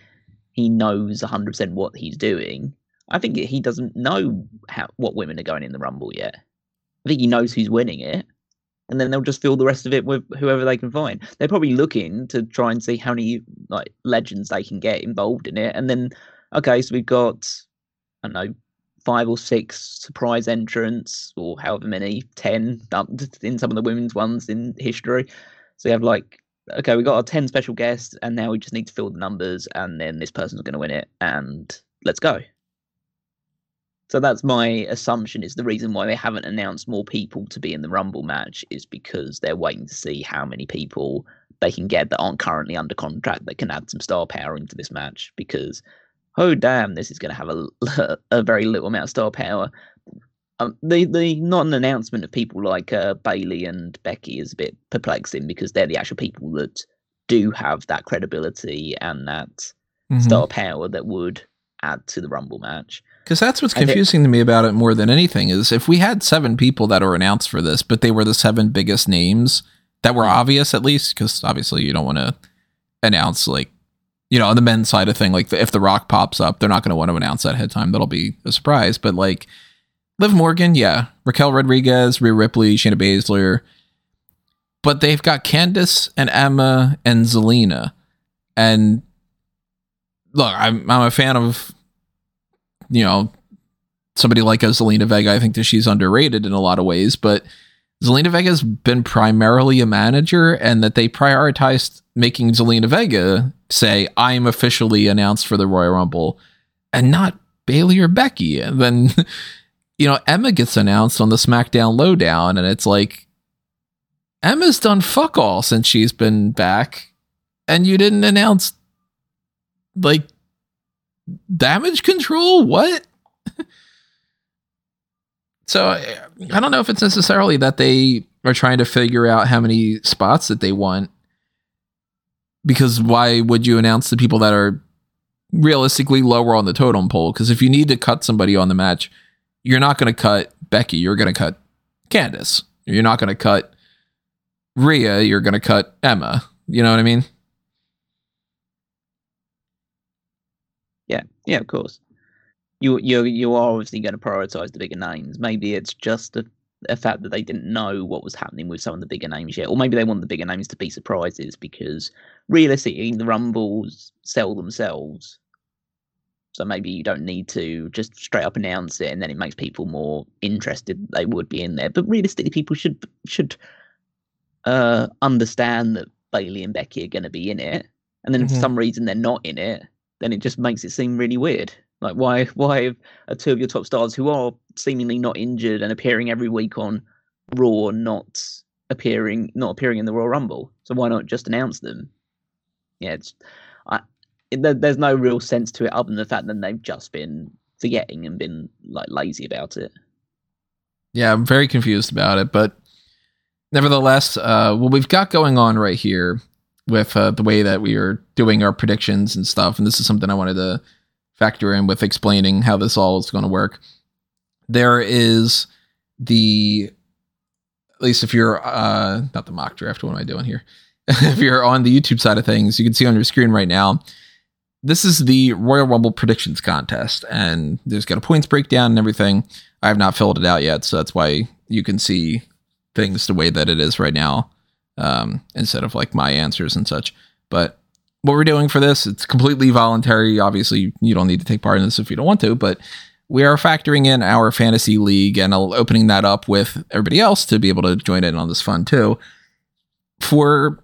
he knows 100% what he's doing. I think he doesn't know how what women are going in the Rumble yet. I think he knows who's winning it, and then they'll just fill the rest of it with whoever they can find. They're probably looking to try and see how many like legends they can get involved in it, and then okay, so we've got I don't know five or six surprise entrants, or however many, ten um, in some of the women's ones in history. So you have like okay, we got our 10 special guests, and now we just need to fill the numbers, and then this person's going to win it, and let's go. So that's my assumption is the reason why they haven't announced more people to be in the Rumble match is because they're waiting to see how many people they can get that aren't currently under contract that can add some star power into this match. Because, oh damn, this is going to have a, a very little amount of star power. Um, the the not an announcement of people like uh, Bayley and Becky is a bit perplexing because they're the actual people that do have that credibility and that Mhm. star power that would add to the Rumble match. Because that's what's confusing to me about it more than anything is if we had seven people that were announced for this, but they were the seven biggest names that were obvious at least, because obviously you don't want to announce like, you know, on the men's side of thing, like if The Rock pops up, they're not going to want to announce that ahead of time. That'll be a surprise. But like Liv Morgan, yeah, Raquel Rodriguez, Rhea Ripley, Shayna Baszler, but they've got Candice and Emma and Zelina, and look, I'm I'm a fan of you know, somebody like a Zelina Vega, I think that she's underrated in a lot of ways, but Zelina Vega's been primarily a manager and that they prioritized making Zelina Vega say, I'm officially announced for the Royal Rumble. And not Bayley or Becky. And then, you know, Emma gets announced on the SmackDown Lowdown and it's like, Emma's done fuck all since she's been back and you didn't announce like damage control? What? So I, don't know if it's necessarily that they are trying to figure out how many spots that they want because why would you announce the people that are realistically lower on the totem pole? Because if you need to cut somebody on the match you're not going to cut becky you're going to cut Candice you're not going to cut Rhea, you're going to cut Emma. You know what I mean? Yeah, yeah, of course. You you you are obviously going to prioritize the bigger names. Maybe it's just a, a fact that they didn't know what was happening with some of the bigger names yet, or maybe they want the bigger names to be surprises because realistically, the rumbles sell themselves. So maybe you don't need to just straight up announce it, and then it makes people more interested. They would be in there, but realistically, people should should uh, understand that Bayley and Becky are going to be in it, and then if for some reason they're not in it, then it just makes it seem really weird. Like why why are two of your top stars who are seemingly not injured and appearing every week on Raw not appearing not appearing in the Royal Rumble? So why not just announce them? Yeah, it's it, there, there's no real sense to it other than the fact that they've just been forgetting and been like lazy about it. Yeah, I'm very confused about it, but nevertheless, uh, what we've got going on right here with uh, the way that we are doing our predictions and stuff, and this is something I wanted to factor in with explaining how this all is going to work. There is the, at least if you're uh, not the mock draft, what am I doing here? if you're on the YouTube side of things, you can see on your screen right now. This is the Royal Rumble predictions contest, and there's got a points breakdown and everything. I have not filled it out yet, so that's why you can see things the way that it is right now, um, instead of like my answers and such. But what we're doing for this, it's completely voluntary. Obviously, you don't need to take part in this if you don't want to, but we are factoring in our fantasy league and opening that up with everybody else to be able to join in on this fun too. For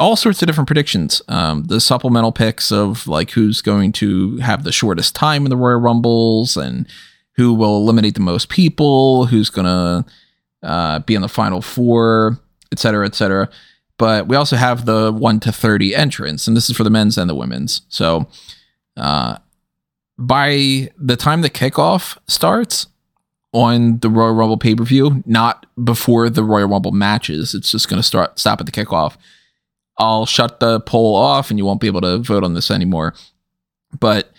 all sorts of different predictions. Um, the supplemental picks of like who's going to have the shortest time in the Royal Rumbles and who will eliminate the most people, who's going to uh, be in the final four, et cetera, et cetera. But we also have the 1 to 30 entrance, and this is for the men's and the women's. So uh, by the time the kickoff starts on the Royal Rumble pay per view, not before the Royal Rumble matches, it's just going to start stop at the kickoff. I'll shut the poll off and you won't be able to vote on this anymore. But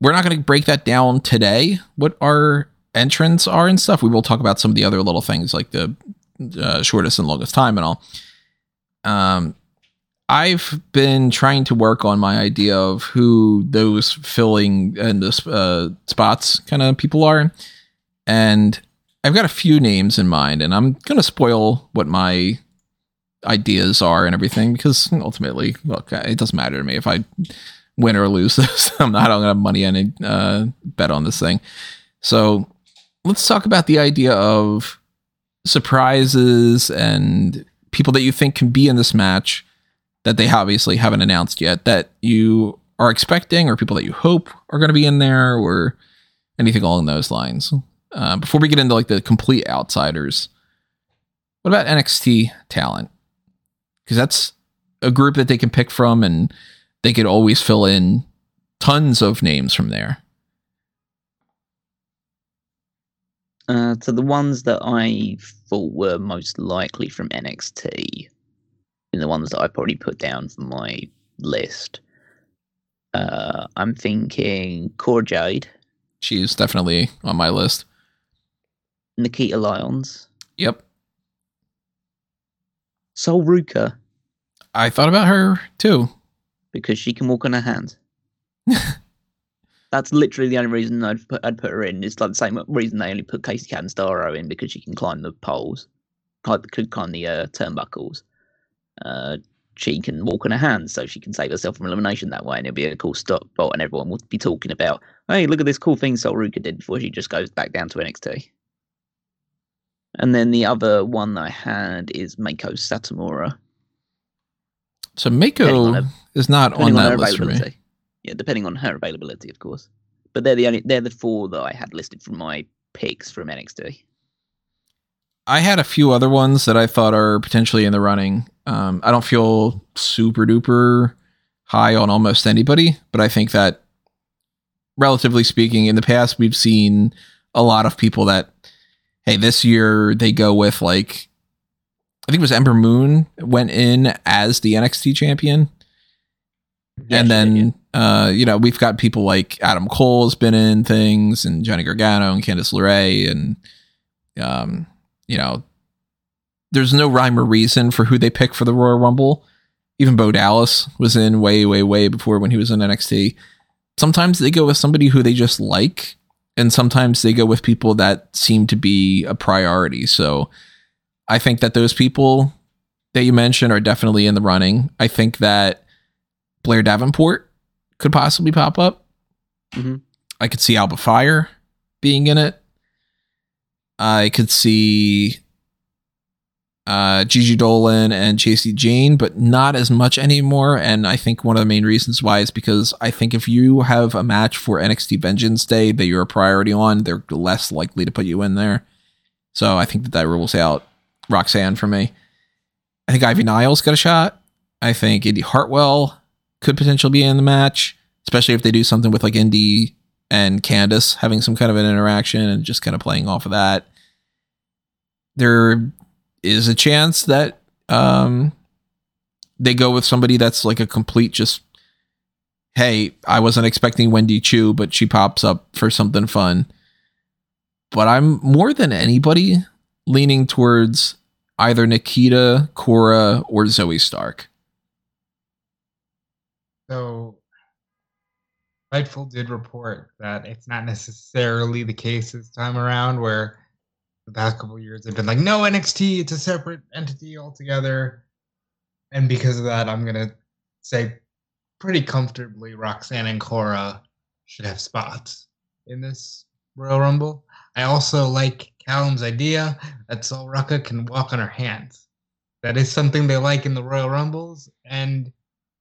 we're not going to break that down today, what our entrants are and stuff. We will talk about some of the other little things like the uh, shortest and longest time and all. Um, I've been trying to work on my idea of who those filling and the uh, spots kind of people are. And I've got a few names in mind, and I'm going to spoil what my ideas are and everything because ultimately, look, it doesn't matter to me if I win or lose this. I'm not to have money any uh, bet on this thing. So let's talk about the idea of surprises and people that you think can be in this match that they obviously haven't announced yet that you are expecting or people that you hope are going to be in there or anything along those lines. Uh, before we get into like the complete outsiders, what about NXT talent? Because that's a group that they can pick from and they could always fill in tons of names from there. Uh, so the ones that I thought were most likely from NXT, and the ones that I probably put down for my list, uh, I'm thinking Cora Jade, she's definitely on my list. Nikita Lyons, Yep. Sol Ruca, I thought about her too. because she can walk on her hands. That's literally the only reason I'd put I'd put her in. It's like the same reason they only put Kacy Catanzaro in because she can climb the poles, could climb the uh, turnbuckles. Uh, she can walk on her hands, so she can save herself from elimination that way, and it'll be a cool stop spot, and everyone will be talking about, hey, look at this cool thing Sol Ruca did before she just goes back down to NXT. And then the other one that I had is Meiko Satomura. So Mako her- is not on, that list for me. Yeah, depending on her availability, of course. But they're the only they're the four that I had listed from my picks from NXT. I had a few other ones that I thought are potentially in the running. Um, I don't feel super duper high on almost anybody, but I think that relatively speaking, in the past, we've seen a lot of people that, hey, this year they go with like, I think it was Ember Moon went in as the NXT champion. Yeah, and did, then uh, you know we've got people like Adam Cole's been in things, and Johnny Gargano and Candice LeRae, and um, you know, there's no rhyme or reason for who they pick for the Royal Rumble. Even Bo Dallas was in way, way, way before when he was in NXT. Sometimes they go with somebody who they just like, and sometimes they go with people that seem to be a priority. So I think that those people that you mentioned are definitely in the running. I think that Blair Davenport could possibly pop up. Mhm. I could see Alba Fyre being in it. I could see uh, Gigi Dolan and Jacy Jayne, but not as much anymore. And I think one of the main reasons why is because I think if you have a match for NXT Vengeance Day that you're a priority on, they're less likely to put you in there. So I think that that rules out Roxanne for me. I think Ivy Nile's got a shot. I think Indi Hartwell could potentially be in the match, especially if they do something with like Indy and Candice having some kind of an interaction and just kind of playing off of that. There is a chance that um, they go with somebody that's like a complete just, hey, I wasn't expecting Wendy Choo, but she pops up for something fun. But I'm more than anybody leaning towards either Nikita, Cora, or Zoey Stark. So, Fightful did report that it's not necessarily the case this time around, where the past couple years they've been like, no NXT, it's a separate entity altogether. And because of that, I'm to say pretty comfortably Roxanne and Cora should have spots in this Royal Rumble. I also like Callum's idea that Sol Ruca can walk on her hands. That is something they like in the Royal Rumbles, and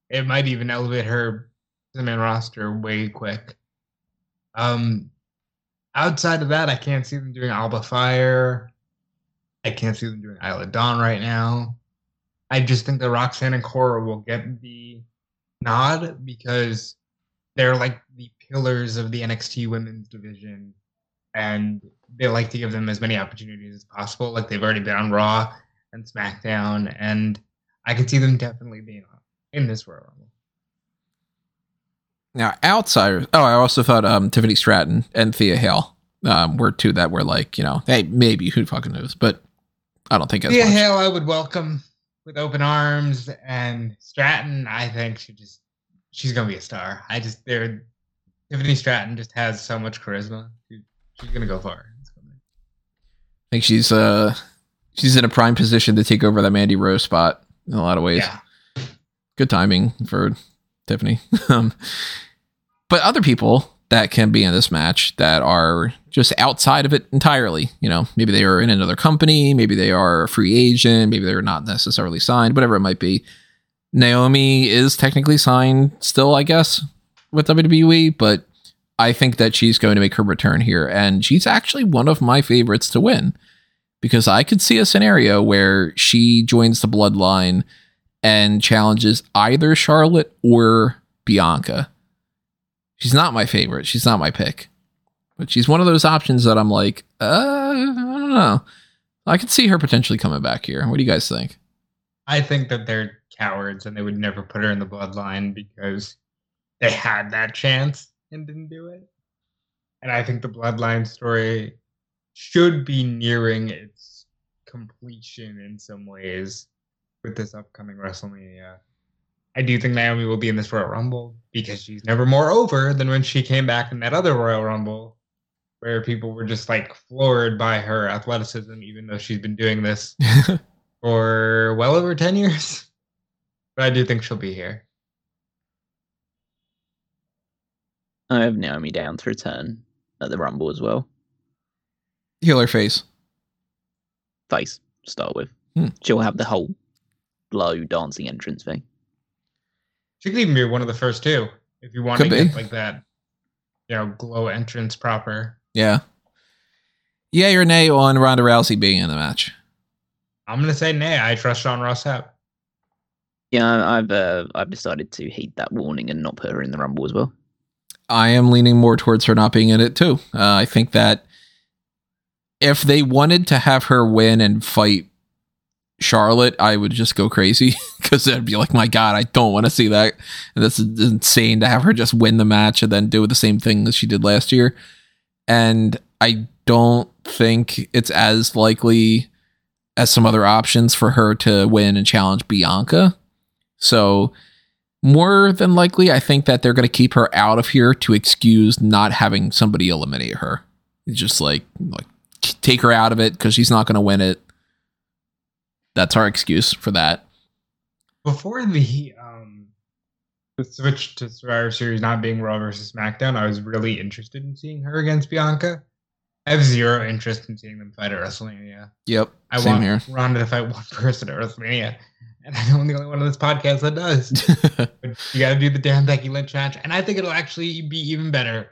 it might even elevate her to the main roster way quick. Um, outside of that, I can't see them doing Alba Fyre. I can't see them doing Isla Dawn right now. I just think that Roxanne and Cora will get the nod because they're like the pillars of the NXT women's division, and they like to give them as many opportunities as possible. Like they've already been on Raw and SmackDown, and I could see them definitely being in this Royal Rumble. Now, outsiders. Oh, I also thought um, Tiffany Stratton and Thea Hale um, were two that were like, you know, hey, maybe who fucking knows, but I don't think as Thea much. Hale, I would welcome with open arms, and Stratton, I think she just she's gonna be a star. I just there, Tiffany Stratton just has so much charisma. She, she's gonna go far. Gonna I think she's uh she's in a prime position to take over that Mandy Rose spot in a lot of ways. Yeah, Good timing for Tiffany. um, but other people that can be in this match that are just outside of it entirely. You know, maybe they are in another company, maybe they are a free agent, maybe they're not necessarily signed, whatever it might be. Naomi is technically signed still, I guess, with WWE, but I think that she's going to make her return here. And she's actually one of my favorites to win because I could see a scenario where she joins the bloodline and challenges either Charlotte or Bianca. She's not my favorite. She's not my pick. But she's one of those options that I'm like, uh, I don't know. I could see her potentially coming back here. What do you guys think? I think that they're cowards and they would never put her in the bloodline because they had that chance and didn't do it. and I think the Bloodline story should be nearing its completion in some ways with this upcoming WrestleMania. I do think Naomi will be in this Royal Rumble because she's never more over than when she came back in that other Royal Rumble, where people were just like floored by her athleticism, even though she's been doing this for well over 10 years. But I do think she'll be here. I have Naomi down to return at the Rumble as well. Healer face. Face start with. Hmm. She'll have the whole glow dancing entrance thing. She could even be one of the first two if you want Could to be. get like that, you know, glow entrance proper. Yeah. Yay or nay on Ronda Rousey being in the match? I'm gonna say nay. I trust Sean Ross Sapp. Yeah, I've uh, I've decided to heed that warning and not put her in the Rumble as well. I am leaning more towards her not being in it too. Uh, I think that if they wanted to have her win and fight Charlotte, I would just go crazy because it'd be like, my God, I don't want to see that. And this is insane to have her just win the match and then do the same thing as she did last year. And I don't think it's as likely as some other options for her to win and challenge Bianca. So more than likely, I think that they're going to keep her out of here to excuse not having somebody eliminate her. It's just like, like take her out of it because she's not going to win it. That's our excuse for that. Before the um the switch to Survivor Series not being Raw versus SmackDown, I was really interested in seeing her against Bianca. I have zero interest in seeing them fight at WrestleMania. Yep, I same want here. Ronda to fight one person at WrestleMania, and I'm the only one on this podcast that does. but you got to do the damn Becky Lynch match, and I think it'll actually be even better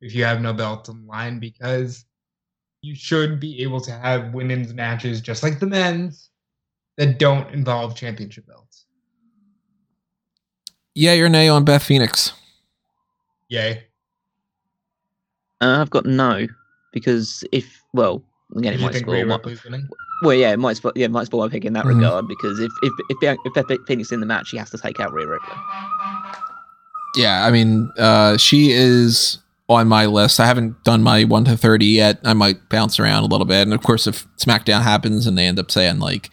if you have no belt on line because you should be able to have women's matches just like the men's that don't involve championship belts. Yay or nay on Beth Phoenix? Yay! Uh, I've got no because if well again it might spoil. My- well, yeah, it might spoil. Yeah, it might spoil my pick in that Mhm. regard because if if if, Bian- if Beth Phoenix in the match, she has to take out Rhea Ripley. Yeah, I mean, uh, she is on my list. I haven't done my 1 to 30 yet. I might bounce around a little bit. And of course, if SmackDown happens and they end up saying, like,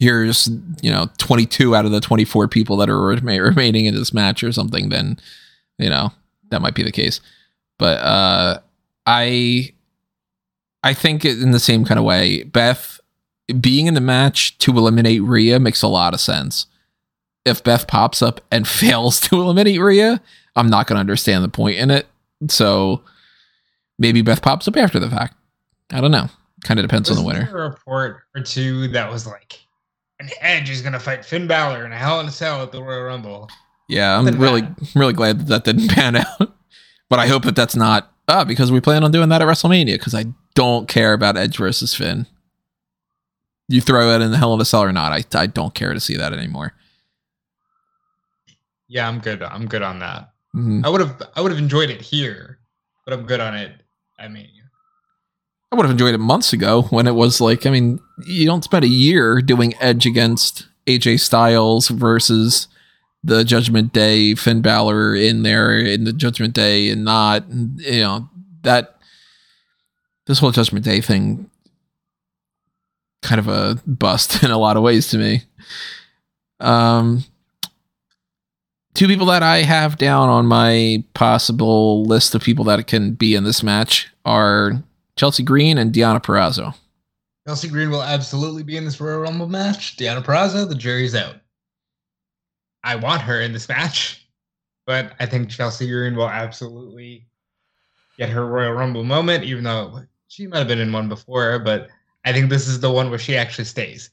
here's, you know, 22 out of the 24 people that are rema- remaining in this match or something, then, you know, that might be the case. But uh, I, I think in the same kind of way, Beth being in the match to eliminate Rhea makes a lot of sense if Beth pops up and fails to eliminate Rhea, I'm not going to understand the point in it. So maybe Beth pops up after the fact. I don't know. Kind of depends on the winner. there a report or two that was like, an Edge is gonna fight Finn Balor in a Hell in a Cell at the Royal Rumble. Yeah, I'm really, really glad that that didn't pan out. But I hope that that's not ah because we plan on doing that at WrestleMania because I don't care about Edge versus Finn. You throw it in the Hell in a Cell or not, I I don't care to see that anymore. Yeah, I'm good. I'm good on that. Mhm. I would have I would have enjoyed it here, but I'm good on it. I mean, I would have enjoyed it months ago when it was like, I mean, you don't spend a year doing Edge against AJ Styles versus the Judgment Day, Finn Balor in there in the Judgment Day and not, you know, that this whole Judgment Day thing kind of a bust in a lot of ways to me. Um, two people that I have down on my possible list of people that can be in this match are Chelsea Green and Deonna Purrazzo. Chelsea Green will absolutely be in this Royal Rumble match. Deonna Purrazzo, the jury's out. I want her in this match, but I think Chelsea Green will absolutely get her Royal Rumble moment, even though she might have been in one before. But I think this is the one where she actually stays.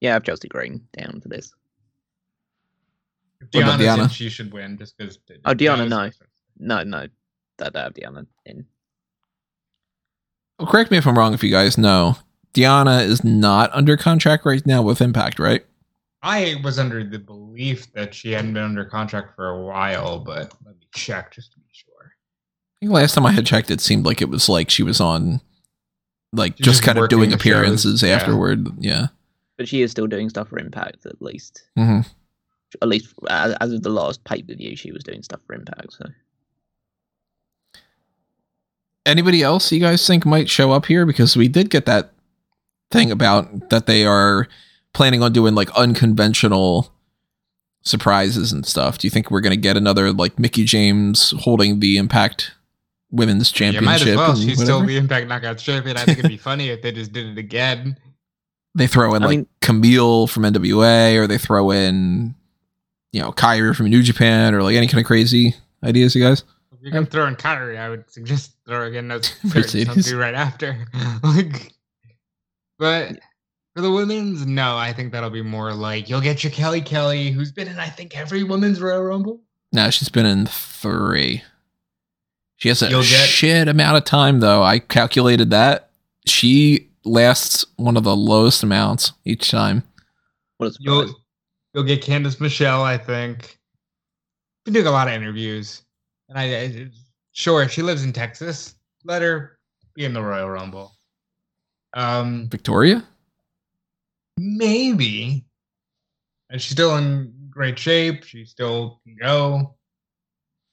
Yeah, I have Chelsea Green down for this. If What about Deonna? she should win just because. Oh, Deonna, no. No, no, that I have Deonna in. Well, correct me if I'm wrong if you guys know. Deonna is not under contract right now with Impact, right? I was under the belief that she hadn't been under contract for a while, but let me check just to be sure. I think last time I had checked, it seemed like it was like she was on, like She's just just kind of doing the shows, appearances yeah. afterward. Yeah. But she is still doing stuff for Impact at least. hmm At least as, as of the last pay per view, she was doing stuff for Impact. So Anybody else you guys think might show up here? Because we did get that thing about that they are planning on doing like unconventional surprises and stuff. Do you think we're going to get another like Mickie James holding the Impact Women's You Championship? might as well. She's still the Impact Knockouts champion. I think it'd be funny if they just did it again. they throw in I like mean- Kamille from NWA, or they throw in you know Kairi from New Japan, or like any kind of crazy ideas, you guys. If you're gonna throw in Kyrie, I would suggest throwing in those Mercedes. something right after. like, but for the women's, no, I think that'll be more like you'll get your Kelly Kelly, who's been in I think every women's Royal Rumble. No, she's been in three. She has a You'll get- shit amount of time though. I calculated that she lasts one of the lowest amounts each time. what a You'll surprise. You'll get Candice Michelle, I think. Been doing a lot of interviews, and I, I sure she lives in Texas. Let her be in the Royal Rumble. Um, Victoria? maybe. And she's still in great shape. She still can go.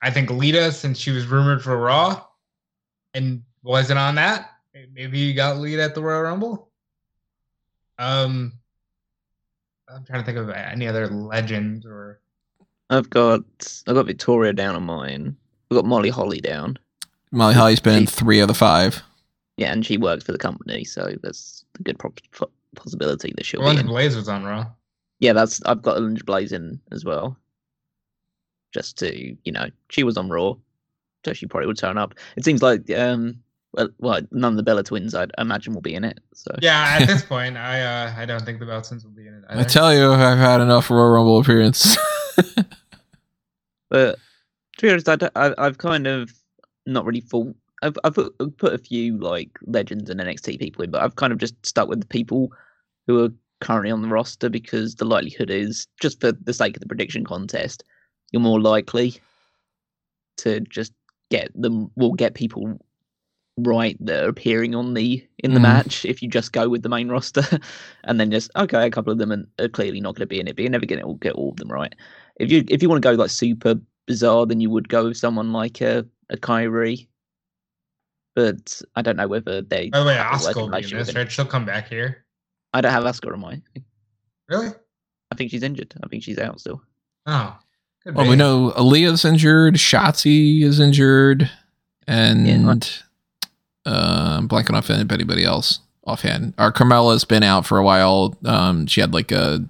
I think Lita, since she was rumored for Raw and wasn't on that, maybe you got Lita at the Royal Rumble. Um, I'm trying to think of any other legends or I've got I've got Victoria down on mine. I've got Molly Holly down. Molly Holly's been in three of the five. Yeah, and she works for the company, so there's a good pro- possibility that she'll be London in. Blayze was on Raw. Yeah, that's I've got Alundra Blayze in as well. Just to you know, she was on Raw, so she probably would turn up. It seems like um, well, well none of the Bella twins I'd imagine will be in it. So Yeah, at this point, I uh, I don't think the Belsons will be in it. I tell you, I've had enough Royal Rumble appearances. But to be honest, I don't- I, I've kind of not really thought. I've, I've put, I've put a few like legends and NXT people in, but I've kind of just stuck with the people who are currently on the roster because the likelihood is, just for the sake of the prediction contest, you're more likely to just get them. Will get people right that are appearing on the in the Mhm. match if you just go with the main roster, and then just okay, a couple of them are, are clearly not going to be in it, but you're never going to get all of them right if you if you want to go like super bizarre, then you would go with someone like a a Kairi. But I don't know whether they. By the way, have a Asuka will be in this, right? She'll come back here. I don't have Asuka on mine. Really? I think she's injured. I think she's out still. Oh. Well, be. we know Aliyah's injured, Shotzi is injured, and uh, I'm blanking off anybody else offhand. Our Carmella's been out for a while. Um, she had like a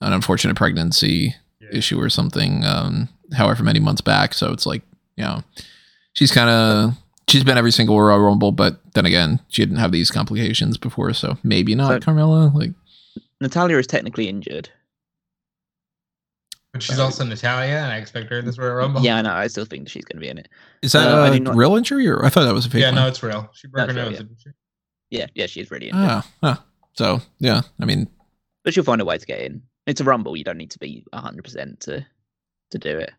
an unfortunate pregnancy Yeah. issue or something, um, however many months back. So it's like, you know, she's kind of she's been every single Royal Rumble, but then again, she didn't have these complications before, so maybe not So- Carmella. Like, Natalya is technically injured. But she's also Natalya, and I expect her in this Royal Rumble. Yeah, I know. I still think she's going to be in it. is that Uh, I a do not- real injury, or I thought that was a fake Yeah, one? no, it's real. She broke her That's real, nose. yeah. didn't she? Yeah, yeah, she's really injured. Ah, huh. so yeah, I mean, But she'll find a way to get in. It's a rumble. You don't need to be hundred percent to to do it.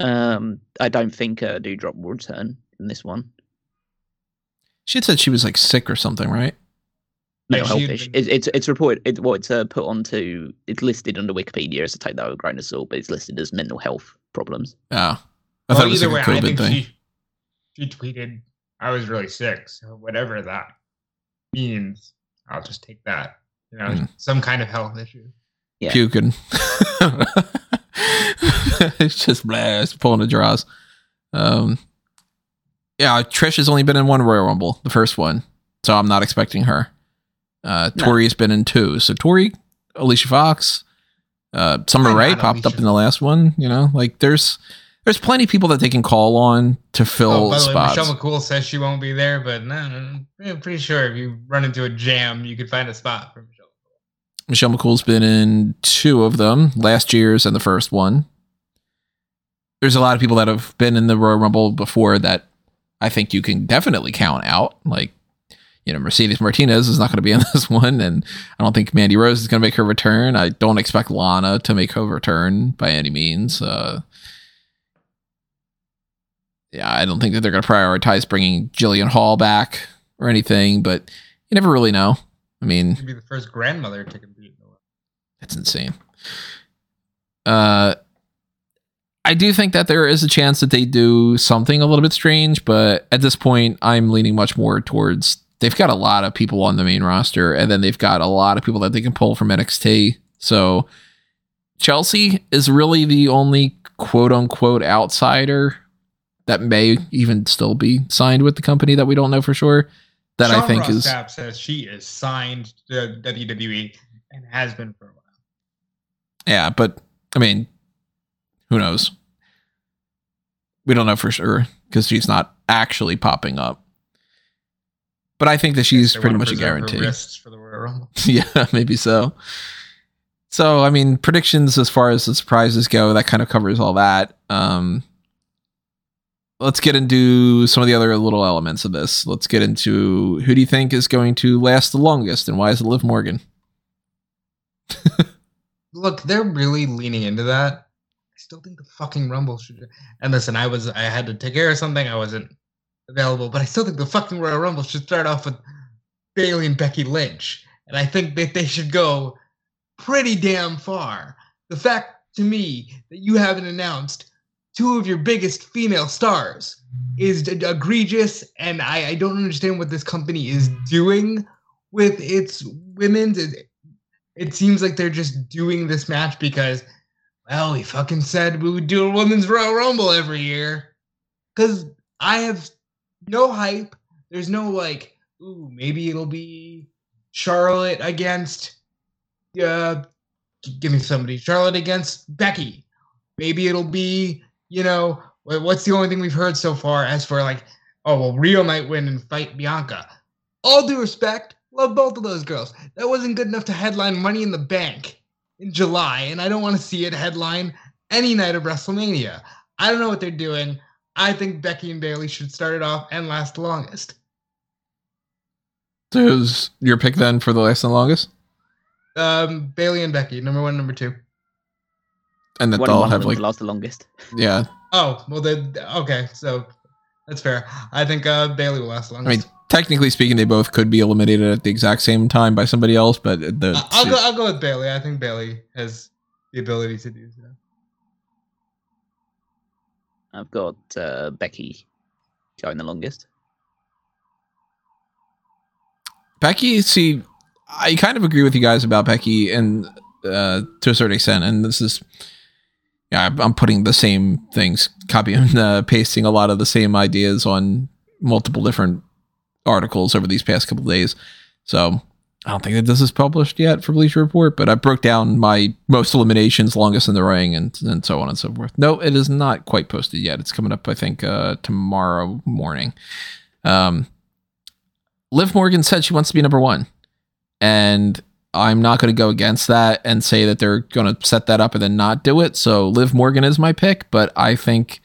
Um, I don't think uh, Doudrop will return in this one. she had said she was like sick or something, right? Yeah, mental she health had issue. It, it's it's reported. It, well, it's uh, put onto. It's listed under Wikipedia, as so take that with a grain of salt. But it's listed as mental health problems. Oh, I Well, thought it was either like way, a I COVID think thing. she she tweeted, "I was really sick." So whatever that means, I'll just take that. You know, Hmm. some kind of health issue. Yeah. Puking. it's just blast pulling the draws. Um, yeah, Trish has only been in one Royal Rumble, the first one, so I'm not expecting her. Uh, No. Tori's been in two, so Tori, Alicia Fox, uh, Summer Why Rae popped up in the last one. You know, like there's there's plenty of people that they can call on to fill Oh, the way, spots. Michelle McCool says she won't be there, but no, no, no, I'm pretty sure if you run into a jam, you could find a spot for Michelle. McCool. Michelle McCool's been in two of them, last year's and the first one. There's a lot of people that have been in the Royal Rumble before that I think you can definitely count out. Like, you know, Mercedes Martinez is not going to be in this one, and I don't think Mandy Rose is going to make her return. I don't expect Lana to make her return by any means. Uh, yeah, I don't think that they're going to prioritize bringing Jillian Hall back or anything, but you never really know. I mean, She'd be the first grandmother to compete. in the world. that's insane. Uh, I do think that there is a chance that they do something a little bit strange, but at this point, I'm leaning much more towards they've got a lot of people on the main roster, and then they've got a lot of people that they can pull from NXT. So Chelsea is really the only quote unquote outsider that may even still be signed with the company that we don't know for sure. That Sean I think Ross is Sapp says she is signed to WWE and has been for a while. yeah, but I mean, who knows? We don't know for sure because she's not actually popping up. But I think that she's pretty much a guarantee. For the Royal Rumble. yeah, maybe so. So, I mean, predictions as far as the surprises go, that kind of covers all that. Um, let's get into some of the other little elements of this. Let's get into who do you think is going to last the longest and why is it Liv Morgan? Look, they're really leaning into that. I still think the fucking Rumble should. And listen, I was I had to take care of something. I wasn't available, but I still think the fucking Royal Rumble should start off with Bayley and Becky Lynch, and I think that they should go pretty damn far. The fact to me that you haven't announced two of your biggest female stars is egregious, and I, I don't understand what this company is doing with its women's. It, it seems like they're just doing this match because, well, we fucking said we would do a women's Royal Rumble every year. Because I have no hype. There's no like, ooh, maybe it'll be Charlotte against, uh, give me somebody. Charlotte against Becky. Maybe it'll be, you know, what's the only thing we've heard so far as for like, oh, well, Rio might win and fight Bianca. All due respect, love both of those girls. That wasn't good enough to headline Money in the Bank in July, and I don't want to see it headline any night of WrestleMania. I don't know what they're doing. I think Becky and Bayley should start it off and last the longest. So, who's your pick then for the last and longest? Um, Bayley and Becky, number one, number two. And that One, they'll one have like, last the longest. yeah. Oh, well, then, okay, so that's fair. I think uh, Bayley will last the I mean, technically speaking, they both could be eliminated at the exact same time by somebody else, but the I- I'll go. I'll go with Bayley. I think Bayley has the ability to do so. I've got uh, Becky going the longest. Becky, see, I kind of agree with you guys about Becky, and uh, to a certain extent, and this is, yeah, I'm- putting the same things, copying and uh, pasting a lot of the same ideas on multiple different articles over these past couple days. So I don't think that this is published yet for Bleacher Report, but I broke down my most eliminations, longest in the ring, and and so on and so forth. No, it is not quite posted yet. It's coming up, I think, uh, tomorrow morning. Um, Liv Morgan said she wants to be number one. And I'm not going to go against that and say that they're going to set that up and then not do it. So Liv Morgan is my pick, but I think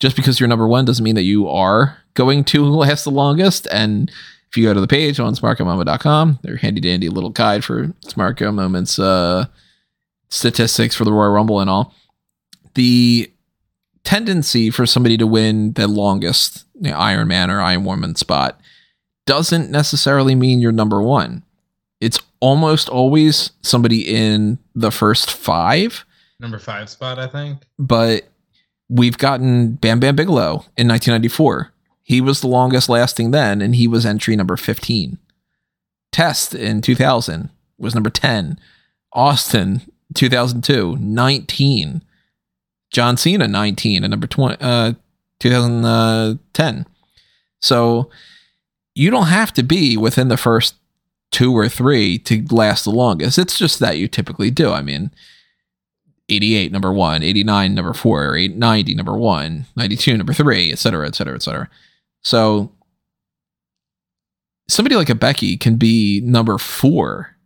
just because you're number one doesn't mean that you are going to last the longest. And if you go to the page on smarkoutmoment.com, their handy dandy little guide for Smark Out Moments uh, statistics for the Royal Rumble and all. The tendency for somebody to win the longest you know, Iron Man or Iron Woman spot doesn't necessarily mean you're number one. It's almost always somebody in the first five, Number five spot, I think. but we've gotten Bam Bam Bigelow in 1994. He was the longest lasting then, and he was entry number 15. Test in 2000 was number 10. Austin 2002 19. John Cena 19 and number 20 uh 2010. So you don't have to be within the first two or three to last the longest. It's just that you typically do. I mean, 88 number one, 89 number four, 890 number one, 92 number three, et cetera, et cetera, et cetera. So somebody like a Becky can be number four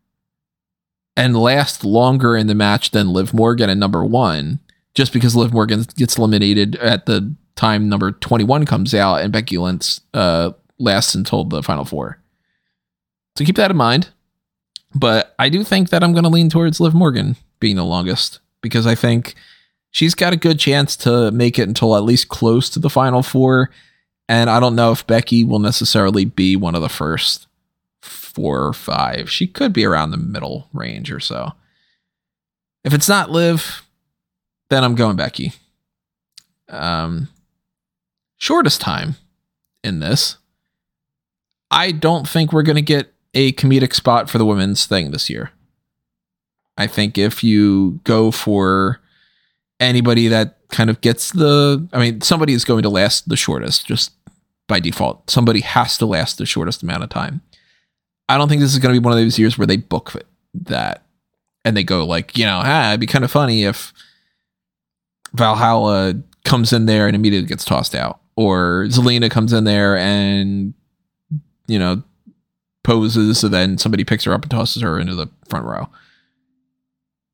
and last longer in the match than Liv Morgan at number one, just because Liv Morgan gets eliminated at the time number 21 comes out and Becky Lynch uh, lasts until the final four. So keep that in mind. But I do think that I'm going to lean towards Liv Morgan being the longest because I think she's got a good chance to make it until at least close to the final four. And I don't know if Becky will necessarily be one of the first four or five. She could be around the middle range or so. If it's not Liv, then I'm going Becky. Um, shortest time in this. I don't think we're going to get a comedic spot for the women's thing this year. I think if you go for anybody that kind of gets the, I mean, somebody is going to last the shortest just by default. Somebody has to last the shortest amount of time. I don't think this is going to be one of those years where they book that and they go like, you know, ah, it'd be kind of funny if Valhalla comes in there and immediately gets tossed out, or Zelina comes in there and you know poses, so then somebody picks her up and tosses her into the front row.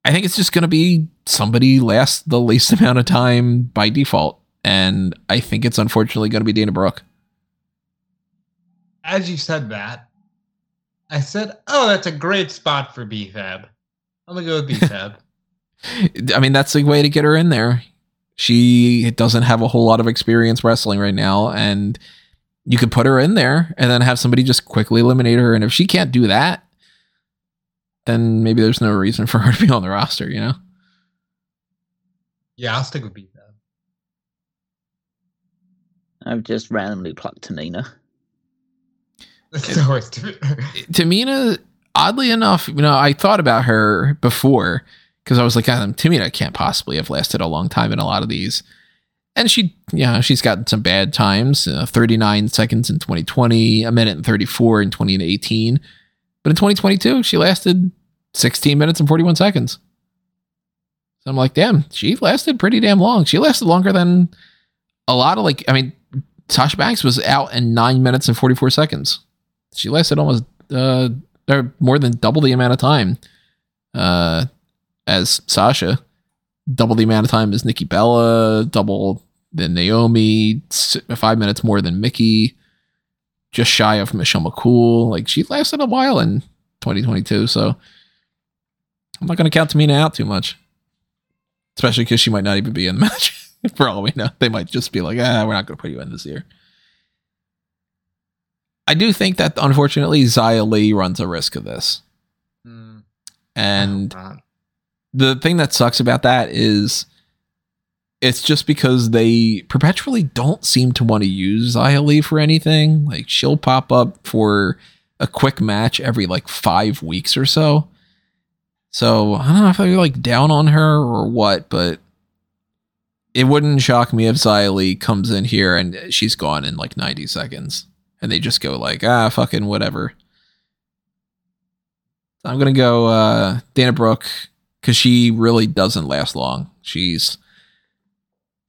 I think it's just going to be somebody lasts the least amount of time by default, and I think it's unfortunately going to be Dana Brooke. As you said that, I said, "Oh, that's a great spot for B-Fab." I'm gonna go with B-Fab. I mean, that's the way to get her in there. She doesn't have a whole lot of experience wrestling right now, and you could put her in there and then have somebody just quickly eliminate her. And if she can't do that, then maybe there's no reason for her to be on the roster, you know? Yeah, I'll stick with B-Fab. I've just randomly plucked Tamina. That's the worst. Tamina, oddly enough, you know, I thought about her before because I was like, God, Tamina can't possibly have lasted a long time in a lot of these. And she, yeah, she's gotten some bad times uh, 39 seconds in 2020, a minute and 34 in 2018. But in 2022, she lasted 16 minutes and 41 seconds. So I'm like, damn, she lasted pretty damn long. She lasted longer than a lot of like, I mean, Sasha Banks was out in nine minutes and 44 seconds. She lasted almost uh, or more than double the amount of time uh, as Sasha, double the amount of time as Nikki Bella, double than Naomi, five minutes more than Mickie, just shy of Michelle McCool. Like she lasted a while in 2022, so I'm not going to count Tamina out too much, especially because she might not even be in the match. For all we know, they might just be like, ah, we're not going to put you in this year. I do think that unfortunately Xia Li runs a risk of this. Mm. And the thing that sucks about that is it's just because they perpetually don't seem to want to use Xia Li for anything. Like she'll pop up for a quick match every like five weeks or so. So I don't know if they're like down on her or what, but it wouldn't shock me if Li comes in here and she's gone in like 90 seconds and they just go like, ah, fucking whatever. I'm gonna go uh, Dana Brooke because she really doesn't last long. She's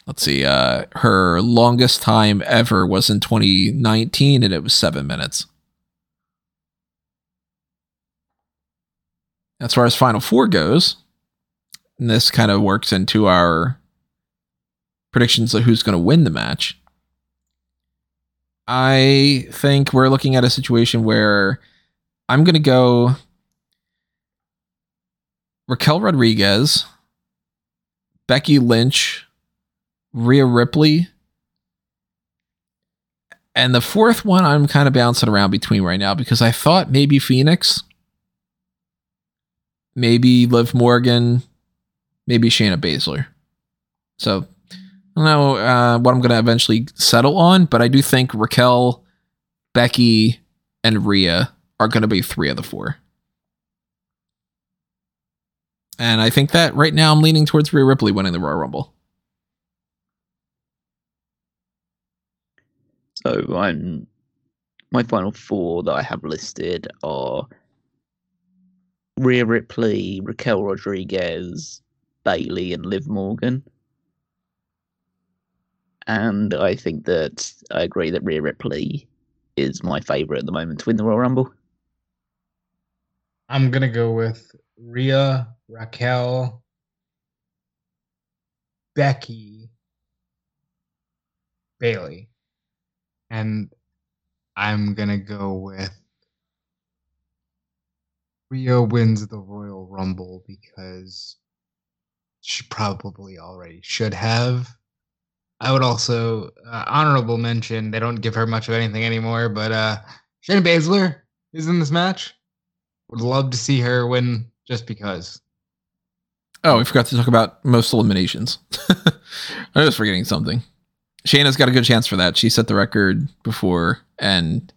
let's see, uh, her longest time ever was in 2019, and it was seven minutes. As far as Final Four goes, and this kind of works into our predictions of who's going to win the match. I think we're looking at a situation where I'm going to go Raquel Rodriguez, Becky Lynch, Rhea Ripley, and the fourth one I'm kind of bouncing around between right now because I thought maybe Phoenix, maybe Liv Morgan, maybe Shayna Baszler. So I don't know uh, what I'm going to eventually settle on, but I do think Raquel, Becky, and Rhea are going to be three of the four. And I think that right now I'm leaning towards Rhea Ripley winning the Royal Rumble. So I'm my final four that I have listed are Rhea Ripley, Raquel Rodriguez, Bayley, and Liv Morgan and I think that I agree that Rhea Ripley is my favorite at the moment to win the Royal Rumble. I'm gonna go with Rhea, Raquel, Becky, Bayley. and I'm gonna go with Rhea wins the Royal Rumble because she probably already should have I would also uh, honorable mention. They don't give her much of anything anymore, but uh, Shayna Baszler is in this match. Would love to see her win just because. Oh, we forgot to talk about most eliminations. I was forgetting something. Shayna's got a good chance for that. She set the record before, and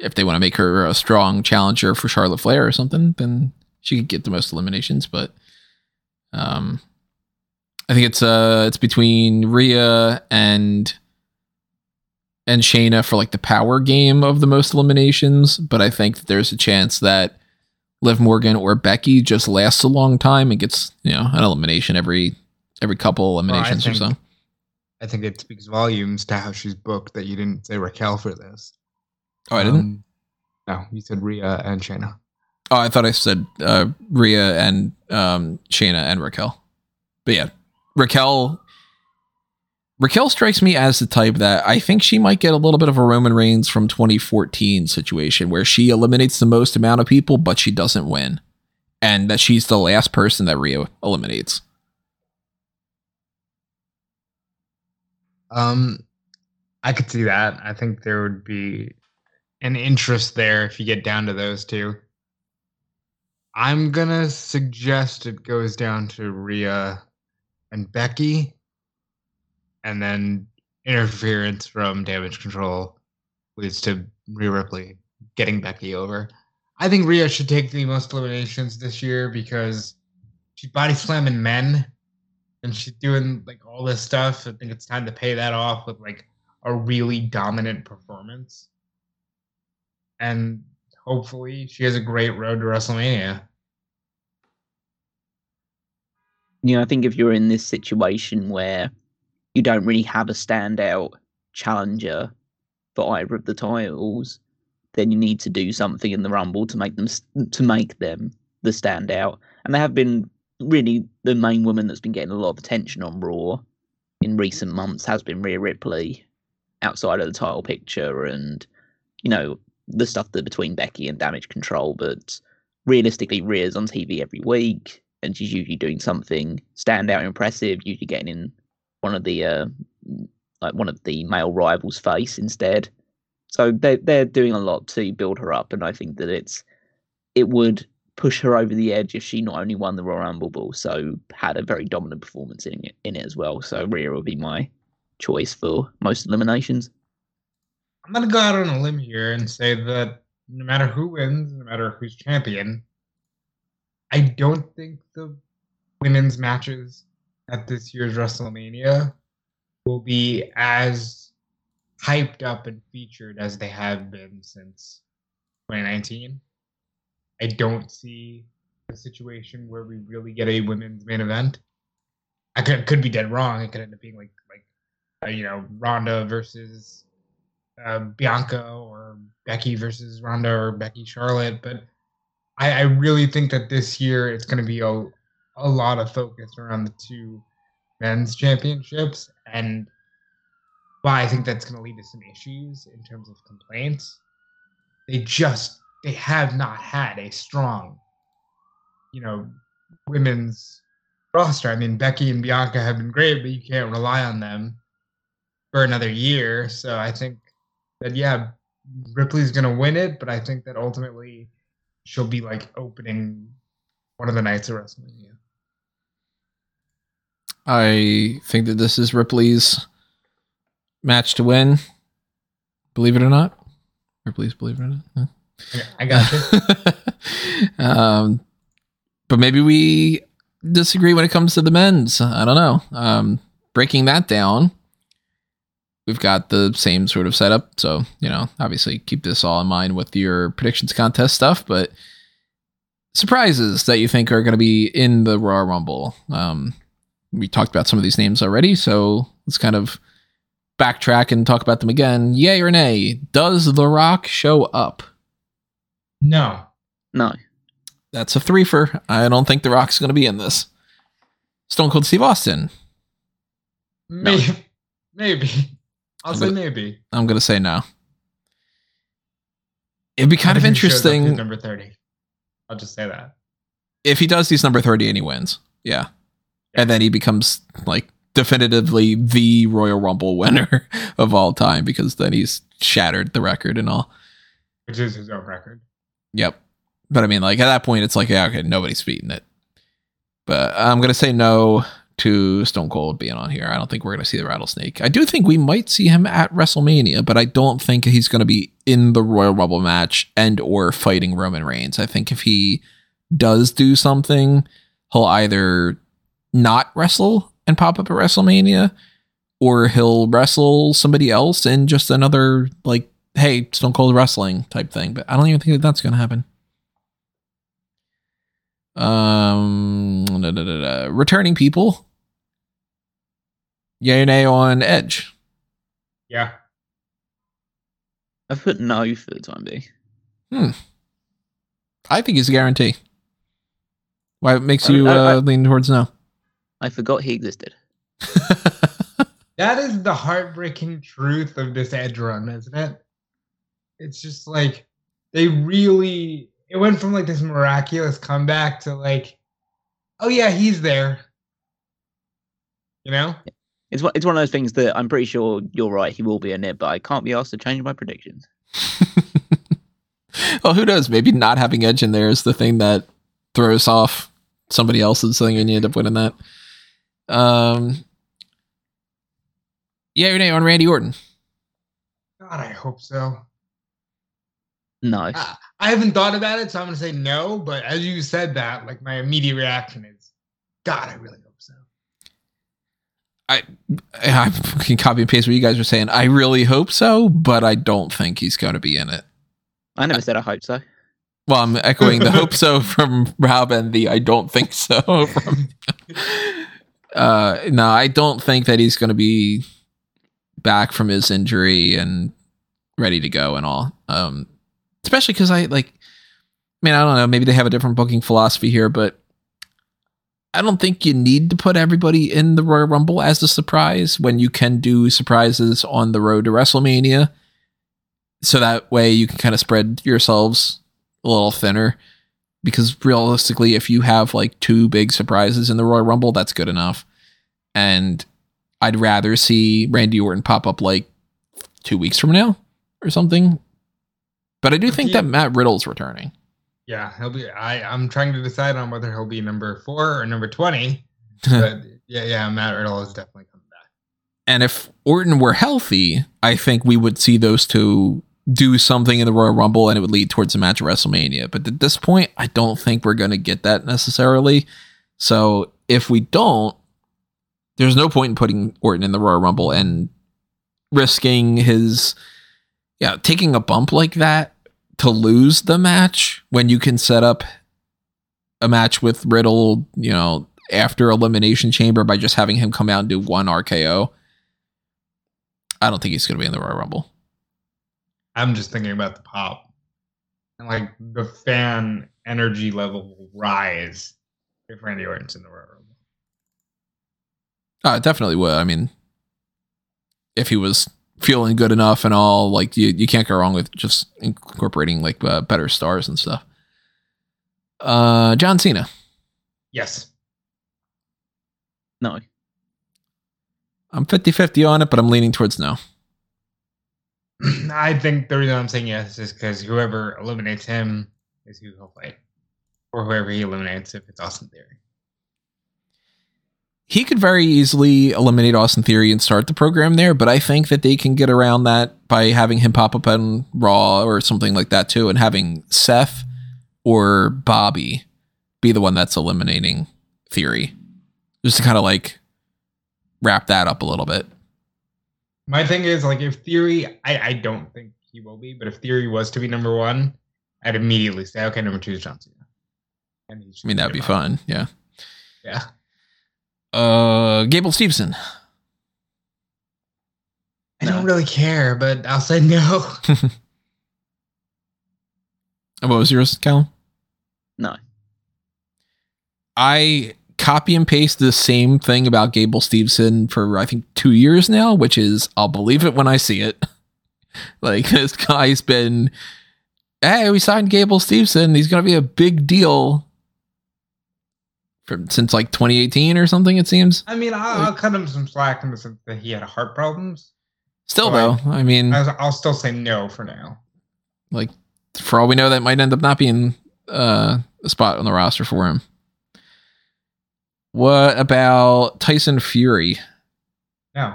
if they want to make her a strong challenger for Charlotte Flair or something, then she could get the most eliminations. But um, I think it's uh it's between Rhea and and Shayna for like the power game of the most eliminations. But I think that there's a chance that Liv Morgan or Becky just lasts a long time and gets you know an elimination every every couple eliminations or so. I think it speaks volumes to how she's booked that you didn't say Raquel for this. Oh, I didn't. Um, no, you said Rhea and Shayna. Oh, I thought I said uh, Rhea and um, Shayna and Raquel. But yeah, Raquel. Raquel strikes me as the type that I think she might get a little bit of a Roman Reigns from 2014 situation where she eliminates the most amount of people, but she doesn't win. And that she's the last person that Rhea eliminates. Um, I could see that. I think there would be an interest there if you get down to those two. I'm gonna suggest it goes down to Rhea and Becky, and then interference from Damage Control leads to Rhea Ripley getting Becky over. I think Rhea should take the most eliminations this year because she's body slamming men and she's doing like all this stuff. I think it's time to pay that off with like a really dominant performance. And hopefully she has a great road to WrestleMania. you know, I think if you're in this situation where you don't really have a standout challenger for either of the titles, then you need to do something in the Rumble to make them to make them the standout. And they have been really the main woman that's been getting a lot of attention on Raw in recent months has been Rhea Ripley outside of the title picture and you know the stuff that between Becky and Damage Control, but realistically, Rhea's on TV every week, and she's usually doing something standout, impressive. Usually getting in one of the uh, like one of the male rivals' face instead. So they they're doing a lot to build her up, and I think that it's it would push her over the edge if she not only won the Royal Rumble, but also had a very dominant performance in it in it as well. So Rhea will be my choice for most eliminations. I'm gonna go out on a limb here and say that no matter who wins, no matter who's champion, I don't think the women's matches at this year's WrestleMania will be as hyped up and featured as they have been since 2019. I don't see a situation where we really get a women's main event. I could could be dead wrong. It could end up being like like uh, you know Ronda versus uh, Bianca or Becky versus Ronda or Becky Charlotte, but I, I really think that this year it's going to be a a lot of focus around the two men's championships, and why I think that's going to lead to some issues in terms of complaints. They just they have not had a strong, you know, women's roster. I mean, Becky and Bianca have been great, but you can't rely on them for another year. So I think that yeah, Ripley's gonna win it, but I think that ultimately she'll be like opening one of the nights of WrestleMania. I think that this is Ripley's match to win. Believe it or not. Ripley's believe it or not. Huh? I got you. um, but maybe we disagree when it comes to the men's. I don't know. Um, breaking that down, we've got the same sort of setup. So, you know, obviously keep this all in mind with your predictions contest stuff, but surprises that you think are going to be in the Raw Rumble. Um, we talked about some of these names already, so let's kind of backtrack and talk about them again. Yay or nay? Does The Rock show up? no, No, That's a three for. I don't think The Rock's going to be in this. Stone Cold Steve Austin. maybe, maybe. I'll I'm say gonna- maybe. I'm going to say no. It'd be kind of I think he shows up, he's interesting Number thirty. I'll just say that. if he does these number 30 and he wins. Yeah. And then he becomes like definitively the Royal Rumble winner of all time because then he's shattered the record and all. Which is his own record. Yep. But I mean, like at that point, it's like, yeah, okay, nobody's beating it. But I'm gonna say no to Stone Cold being on here. I don't think we're gonna see the rattlesnake. I do think we might see him at WrestleMania, but I don't think he's gonna be in the Royal Rumble match and or fighting Roman Reigns. I think if he does do something, he'll either not wrestle and pop up at WrestleMania, or he'll wrestle somebody else in just another like, hey, Stone Cold wrestling type thing. But I don't even think that that's gonna happen. Um, da, da, da. returning people. Yay or nay on Edge. Yeah. I've put no for the time being. Hmm. I think he's a guarantee. Why it makes I- you I- I- uh, lean towards no? I forgot he existed. That is the heartbreaking truth of this edge run, isn't it? It's just like they really it went from like this miraculous comeback to like, oh yeah, he's there. You know? It's one, it's one of those things that I'm pretty sure you're right. He will be in it, but I can't be asked to change my predictions. well, who knows? Maybe not having Edge in there is the thing that throws off somebody else's thing and you end up winning that. Um, yeah, or nay on Randy Orton. God, I hope so. No, I, I haven't thought about it, so I'm gonna say no. But as you said that, like my immediate reaction is, God, I really hope so. I I can copy and paste what you guys are saying. I really hope so, but I don't think he's going to be in it. I never said I hope so. Well, I'm echoing the hope so from Rob and the I don't think so from. uh, no, I don't think that he's going to be back from his injury and ready to go and all. Um, especially because I like, I mean, I don't know. Maybe they have a different booking philosophy here, but I don't think you need to put everybody in the Royal Rumble as a surprise when you can do surprises on the road to WrestleMania. So that way you can kind of spread yourselves a little thinner. Because realistically, if you have like two big surprises in the Royal Rumble, that's good enough. And I'd rather see Randy Orton pop up like two weeks from now or something. But I do think that Matt Riddle's returning. Yeah, he'll be. I I'm trying to decide on whether he'll be number four or number twenty. But yeah, yeah, Matt Riddle is definitely coming back. And if Orton were healthy, I think we would see those two do something in the Royal Rumble and it would lead towards a match at WrestleMania. But at this point, I don't think we're going to get that necessarily. So if we don't, there's no point in putting Orton in the Royal Rumble and risking his, yeah, taking a bump like that to lose the match when you can set up a match with Riddle, you know, after Elimination Chamber by just having him come out and do one RKO. I don't think he's going to be in the Royal Rumble. I'm just thinking about the pop and like the fan energy level will rise if Randy Orton's in the Royal Rumble. Uh, definitely would. I mean, if he was feeling good enough and all, like you, you can't go wrong with just incorporating like uh, better stars and stuff. Uh, John Cena. Yes. No, I'm 50 50 on it, but I'm leaning towards no. I think the reason I'm saying yes is because whoever eliminates him is who he'll fight. Or whoever he eliminates if it's Austin Theory. He could very easily eliminate Austin Theory and start the program there, but I think that they can get around that by having him pop up on Raw or something like that too, and having Seth or Bobby be the one that's eliminating Theory. Just to kind of like wrap that up a little bit. My thing is like if Theory, I, I don't think he will be, but if Theory was to be number one, I'd immediately say, okay, number two is John Cena. And he should I mean, that'd be fun. Yeah. Yeah. Uh, Gable Stevenson. I don't really care, but I'll say no. What was yours, Callum? no. I copy and paste the same thing about Gable Stevenson for I think two years now, which is I'll believe it when I see it. like this guy's been, hey, we signed Gable Stevenson. He's gonna be a big deal from since like 2018 or something. It seems. I mean, I'll, I'll cut him some slack in the sense that he had heart problems. Still Well, though, I mean, I'll, I'll still say no for now. like for all we know, that might end up not being uh, a spot on the roster for him. What about Tyson Fury? No,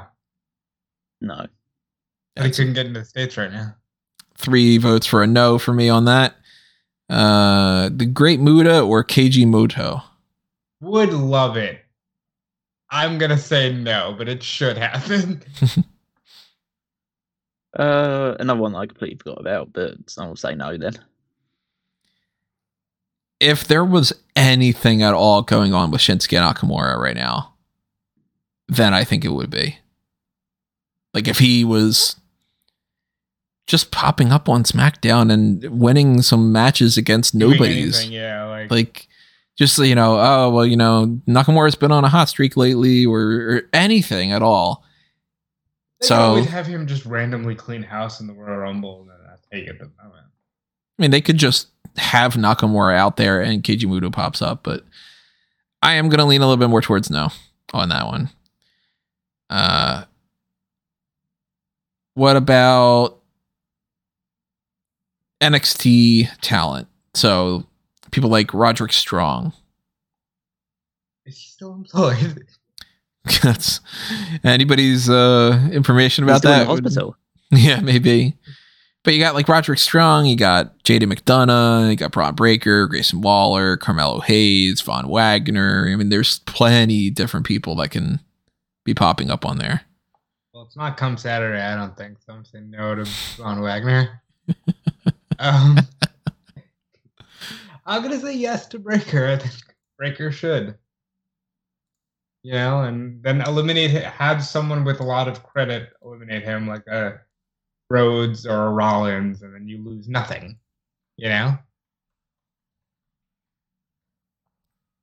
No. but he couldn't get into the states right now. Three votes for a no for me on that. Uh, the Great Muta or Keiji Muto? Would love it. I'm gonna say no, but it should happen. Uh, another one I completely forgot about, but I will say no then. If there was anything at all going on with Shinsuke Nakamura right now, then I think it would be. Like if he was just popping up on SmackDown and winning some matches against Doing nobody's. anything, yeah, like, like just you know oh well you know nakamura's been on a hot streak lately or, or anything at all. They so- always have him just randomly clean house in the Royal Rumble, and then I take it. But i mean they could just have nakamura out there and keiji muto pops up but i am going to lean a little bit more towards no on that one. Uh what about nxt talent? So people like roderick strong is he still employed? that's anybody's uh information He's about still in that the hospital. Yeah, maybe. But you got like Roderick Strong, you got JD McDonagh, you got Bron Breakker, Grayson Waller, Carmelo Hayes, Von Wagner. I mean, there's plenty different people that can be popping up on there. Well, it's not come Saturday, I don't think. So I'm saying no to Von Wagner. um, I'm gonna say yes to Breakker. I think Breakker should. You know, and then eliminate have someone with a lot of credit eliminate him, like a Rhodes or a Rollins, and then you lose nothing. You know,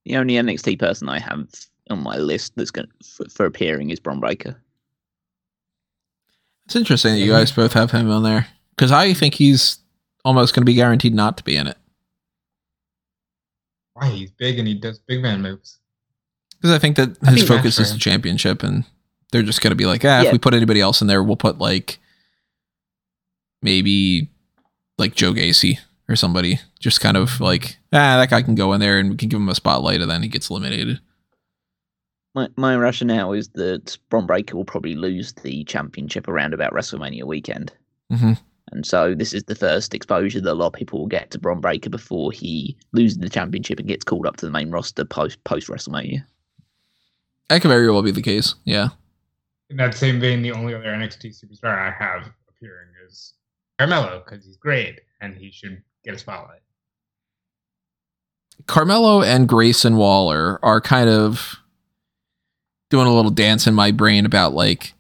The only NXT person I have on my list that's going for, for appearing is Bron Breakker. It's interesting that you guys both have him on there because I think he's almost going to be guaranteed not to be in it. Why he's big and he does big man moves. Because I think that his think focus is the championship, and they're just going to be like, ah, if we put anybody else in there, we'll put like maybe like Joe Gacy or somebody. Just kind of like, ah, that guy can go in there and we can give him a spotlight, and then he gets eliminated. My my rationale is that Bron Breakker will probably lose the championship around about WrestleMania weekend. Mhm. And so this is the first exposure that a lot of people will get to Bron Breakker before he loses the championship and gets called up to the main roster post post WrestleMania. That could very well be the case. Yeah. In that same vein, the only other NXT superstar I have appearing is Carmelo because he's great and he should get a spotlight. Carmelo and Grayson Waller are kind of doing a little dance in my brain about like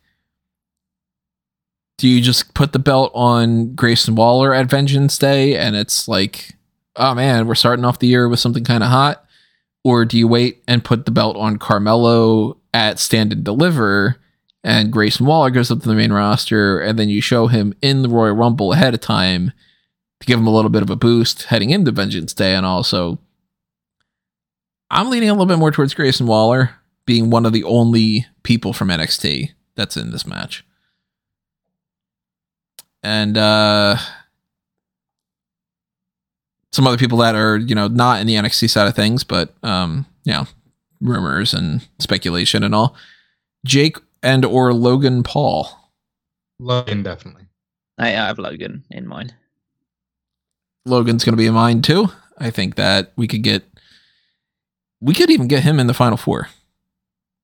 do you just put the belt on Grayson Waller at Vengeance Day and it's like oh man we're starting off the year with something kind of hot or do you wait and put the belt on Carmelo at Stand and Deliver and Grayson Waller goes up to the main roster and then you show him in the Royal Rumble ahead of time to give him a little bit of a boost heading into Vengeance Day and also I'm leaning a little bit more towards Grayson Waller being one of the only people from NXT that's in this match. And uh some other people that are, you know, not in the NXT side of things, but um, you know, rumors and speculation and all. Jake and or Logan Paul. Logan definitely. I, I have Logan in mind. Logan's going to be in mine too. I think that we could get we could even get him in the final four.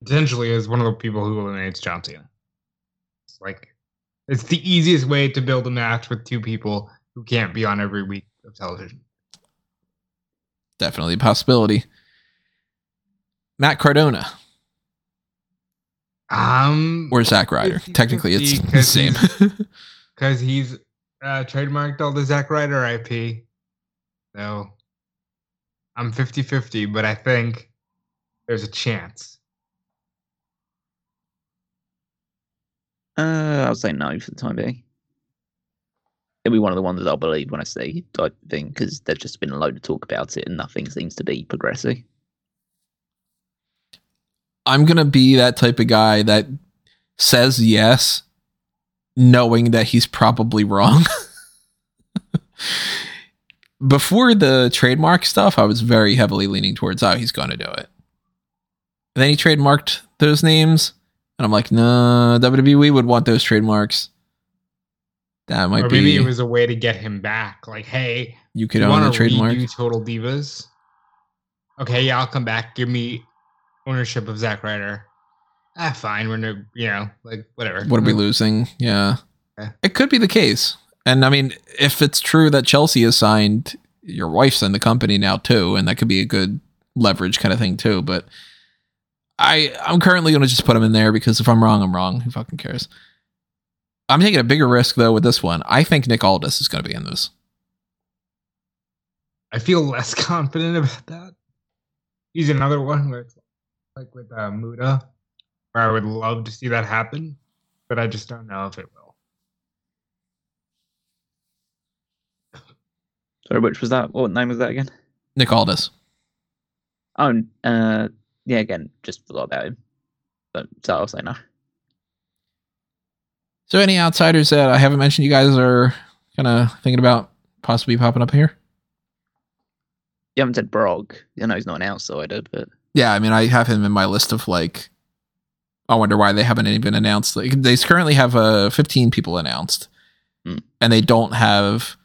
Potentially as one of the people who eliminates John Cena. It's like it's the easiest way to build a match with two people who can't be on every week of television. Definitely a possibility. Matt Cardona Um or Zack Ryder. 50-50 Technically, it's the same. because he's uh, trademarked all the Zack Ryder IP. So I'm 50 50, but I think there's a chance. Uh, I'll say no for the time being. It'll be one of the ones that I'll believe when I see type thing because there's just been a load of talk about it and nothing seems to be progressing. I'm gonna be that type of guy that says yes, knowing that he's probably wrong. Before the trademark stuff, I was very heavily leaning towards, oh, he's gonna do it. And then he trademarked those names, and I'm like, no, WWE would want those trademarks. That might or be. maybe it was a way to get him back. Like, hey, you could you own the trademark. redo Total Divas? Okay, yeah, I'll come back. Give me ownership of Zack Ryder. Ah, fine. We're no, you know, like whatever. What are we losing? Yeah. Yeah. It could be the case. And I mean, if it's true that Chelsea is signed, your wife's in the company now too, and that could be a good leverage kind of thing too. But I I'm currently gonna just put him in there because if I'm wrong, I'm wrong. Who fucking cares? I'm taking a bigger risk though with this one. I think Nick Aldis is gonna be in this. I feel less confident about that. He's another one where it's like with uh, Muta, where I would love to see that happen, but I just don't know if it will. Sorry, which was that? What name was that again? Nick Aldis. Oh, uh, yeah. Again, just forgot about him. But so I'll say no. So any outsiders that I haven't mentioned you guys are kind of thinking about possibly popping up here? You haven't said Brock. I know he's not an outsider, but Yeah, I mean, I have him in my list of like. I wonder why they haven't even announced. Like, they currently have uh, 15 people announced, Hmm. and they don't have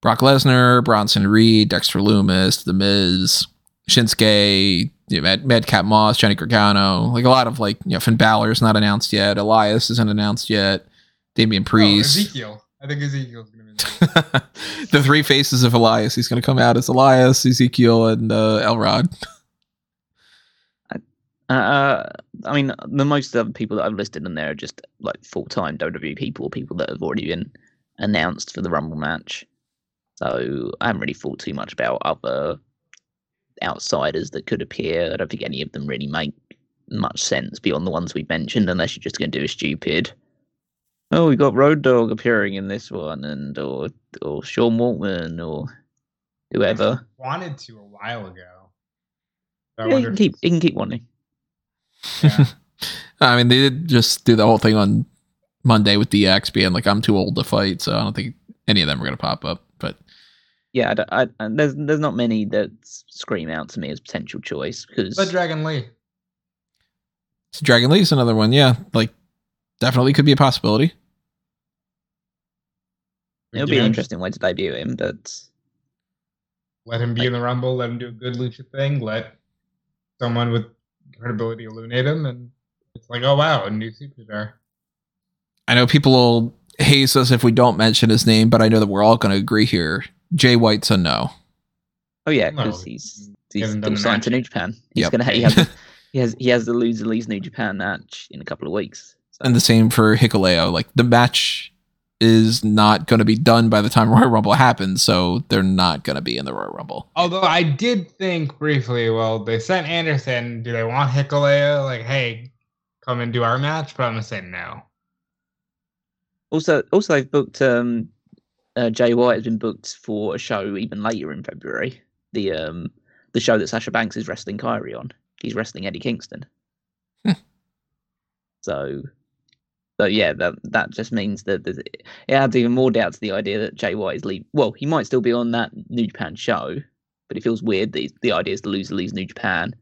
Brock Lesnar, Bronson Reed, Dexter Lumis, The Miz, Shinsuke, you know, Mad, Madcap Moss, Johnny Gargano. Like a lot of like, you know, Finn Balor's not announced yet. Elias isn't announced yet. Damian Priest. Oh, Ezekiel. I think Ezekiel's gonna be. the three faces of Elias. He's going to come out as Elias, Ezekiel, and uh, Elrod. uh, I mean, the most of the people that I've listed in there are just like full time WWE people, people that have already been announced for the Rumble match. So I haven't really thought too much about other outsiders that could appear. I don't think any of them really make much sense beyond the ones we've mentioned, unless you're just going to do a stupid. Oh, we got Road Dog appearing in this one, and or or Sean Waltman or whoever. Wanted to a while ago. I Yeah, he can keep it's- he can keep wanting. Yeah. I mean, they did just do the whole thing on Monday with DX being like, I'm too old to fight. So I don't think any of them are going to pop up. But Yeah, I, don't- I, I, there's there's not many that scream out to me as potential choice because But Dragon Lee. So Dragon Lee's another one. Yeah. Like, definitely could be a possibility. it'll be an interesting way to debut him. But Let him be in the Rumble. Let him do a good lucha thing. Let someone with credibility illuminate him, and it's like, oh wow, a new superstar. I know people will haze us if we don't mention his name, but I know that we're all going to agree here. Jay White's a no. oh yeah, No, because he's he he's hasn't still signed to. New Japan. He's Yep. gonna ha- he has he has he has the loser leaves New Japan match in a couple of weeks. So, And the same for Hikuleo. Like, the match is not going to be done by the time Royal Rumble happens. So they're not going to be in the Royal Rumble. Although I did think briefly, well, they sent Anderson. Do they want Hikuleo? Like, hey, come and do our match? But I'm gonna say no. also also they've booked um uh, Jay White has been booked for a show even later in February. The um the show that Sasha Banks is wrestling Kairi on. He's wrestling Eddie Kingston. Hmm. so so yeah, that that just means that it adds even more doubt to the idea that Jay White is leave. Well, he might still be on that New Japan show, but it feels weird that he's- the idea is the loser leaves New Japan.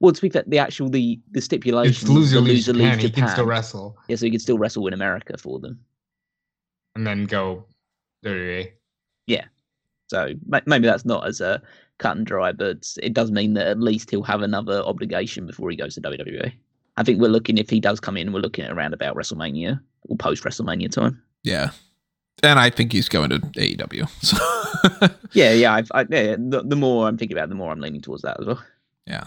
Well, to be fair, the actual the the stipulation It's is loser the leaves Japan. leaves He can still wrestle Yeah, so he can still wrestle in America for them. and then go WWE. Yeah. So maybe that's not as a cut and dry, but it does mean that at least he'll have another obligation before he goes to WWE. I think we're looking if he does come in, we're looking at around about WrestleMania or post WrestleMania time. Yeah. And I think he's going to AEW. So Yeah, yeah. I've, I, yeah the, the more I'm thinking about, it, the more I'm leaning towards that as well. yeah.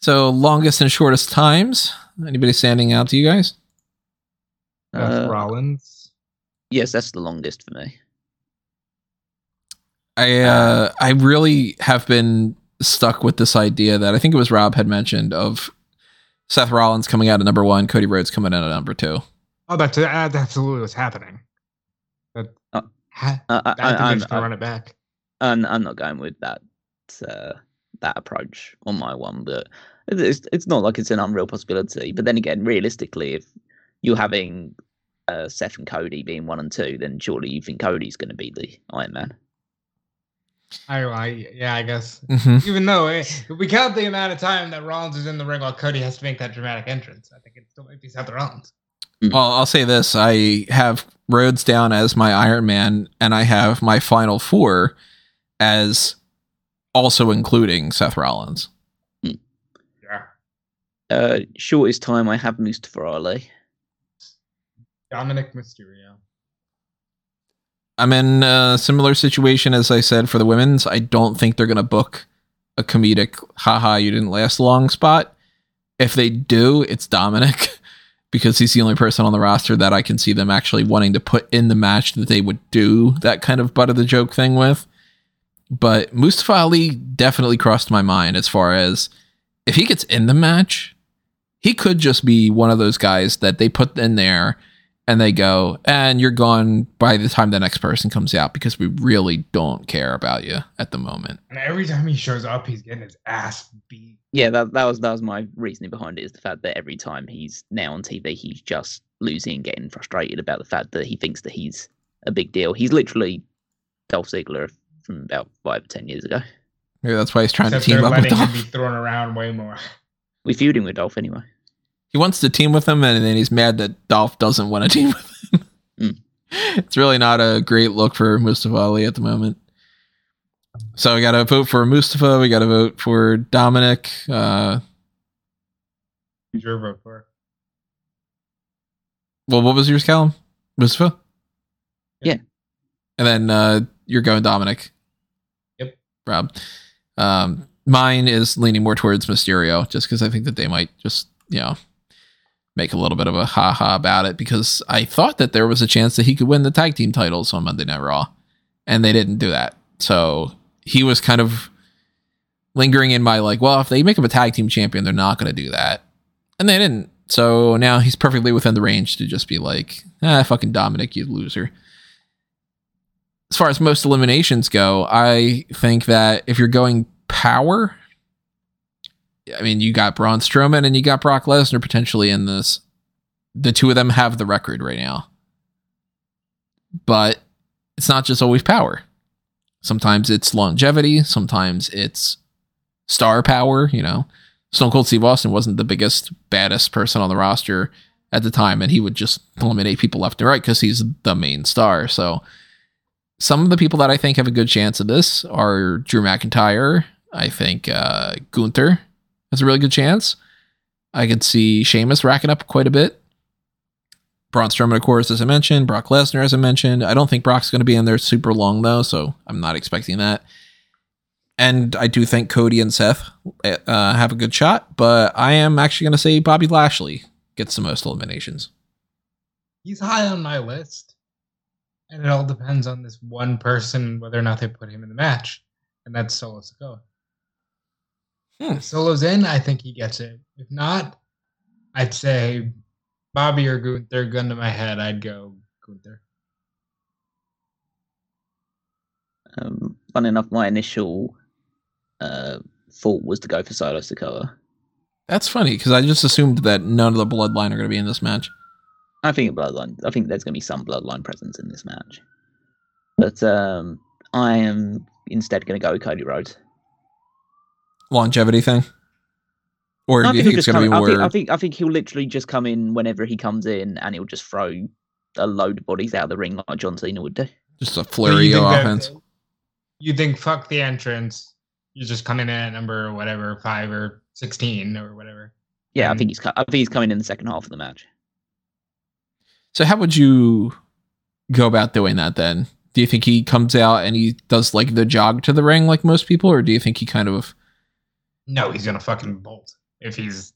So longest and shortest times. Anybody standing out to you guys? Seth Uh, Rollins. Yes, that's the longest for me. I uh, I really have been stuck with this idea that I think it was Rob had mentioned of Seth Rollins coming out at number one, Cody Rhodes coming in at number two. Oh, that's that's absolutely what's happening. That, Uh, ha- Uh, I, I, that I, I'm gonna I'm, run it back. I'm, I'm not going with that uh, that approach on my one, but it's it's not like it's an unreal possibility. But then again, realistically, if you're having uh, Seth and Cody being one and two, then surely you think Cody's going to be the Iron Man. I, I yeah, I guess. Mhm. Even though eh, we count the amount of time that Rollins is in the ring while Cody has to make that dramatic entrance, I think it still might be Seth Rollins. Well, I'll say this: I have Rhodes down as my Iron Man, and I have my Final Four as also including Seth Rollins. Yeah. Uh, shortest time I have Mustafa Ali. Dominic Mysterio. I'm in a similar situation as I said for the women's. I don't think they're going to book a comedic haha you didn't last long spot. If they do, it's Dominic because he's the only person on the roster that I can see them actually wanting to put in the match that they would do that kind of butt of the joke thing with. But Mustafa Ali definitely crossed my mind as far as if he gets in the match, he could just be one of those guys that they put in there and they go, and you're gone by the time the next person comes out because we really don't care about you at the moment. And every time he shows up, he's getting his ass beat. Yeah, that that was that was my reasoning behind it is the fact that every time he's now on TV, he's just losing and getting frustrated about the fact that he thinks that he's a big deal. He's literally Dolph Ziggler from about five or ten years ago. Maybe that's why he's trying Except to team up with Dolph. be thrown around way more. We feuding with Dolph anyway. He wants to team with him, and then he's mad that Dolph doesn't want to team with him. Mm. It's really not a great look for Mustafa Ali at the moment. So we got to vote for Mustafa. We got to vote for Dominic. Uh, Who's your vote for? well, what was yours, Callum? Mustafa. Yeah. And then uh, you're going Dominic. Yep. Rob. Um, mine is leaning more towards Mysterio, just because I think that they might just you know make a little bit of a ha ha about it because I thought that there was a chance that he could win the tag team titles on Monday Night Raw, and they didn't do that. So he was kind of lingering in my like, well, if they make him a tag team champion, they're not going to do that, and they didn't. So now he's perfectly within the range to just be like, ah, fucking Dominic, you loser. As far as most eliminations go, I think that if you're going power, I mean, you got Braun Strowman and you got Brock Lesnar potentially in this. The two of them have the record right now. But it's not just always power. Sometimes it's longevity, sometimes it's star power, you know. Stone Cold Steve Austin wasn't the biggest, baddest person on the roster at the time, and he would just eliminate people left and right because he's the main star. So some of the people that I think have a good chance of this are Drew McIntyre. I think uh, Gunther has a really good chance. I could see Sheamus racking up quite a bit. Braun Strowman, of course, as I mentioned. Brock Lesnar, as I mentioned. I don't think Brock's going to be in there super long, though, so I'm not expecting that. And I do think Cody and Seth uh, have a good shot, but I am actually going to say Bobby Lashley gets the most eliminations. He's high on my list. And it all depends on this one person, whether or not they put him in the match. And that's Solo Sikoa. Hmm. If Solo's in, I think he gets it. If not, I'd say Bobby or Gunther. Gun to my head, I'd go Gunther. Um, fun enough, my initial uh, thought was to go for Solo Sikoa. That's funny because I just assumed that none of the bloodline are going to be in this match. I think bloodline. I think there's going to be some bloodline presence in this match, but um, I am instead going to go with Cody Rhodes. Longevity thing? Or I do you think think it's going to come. be I more think, I think I think he'll literally just come in whenever he comes in, and he'll just throw a load of bodies out of the ring like John Cena would do. just a flurry you of think that- offense? You think fuck the entrance. You just come in at number whatever, five or sixteen or whatever. Yeah, I Mm. think he's. I think he's coming in the second half of the match. So how would you go about doing that then? Do you think he comes out and he does like the jog to the ring like most people, or do you think he kind of? No, he's gonna fucking bolt if he's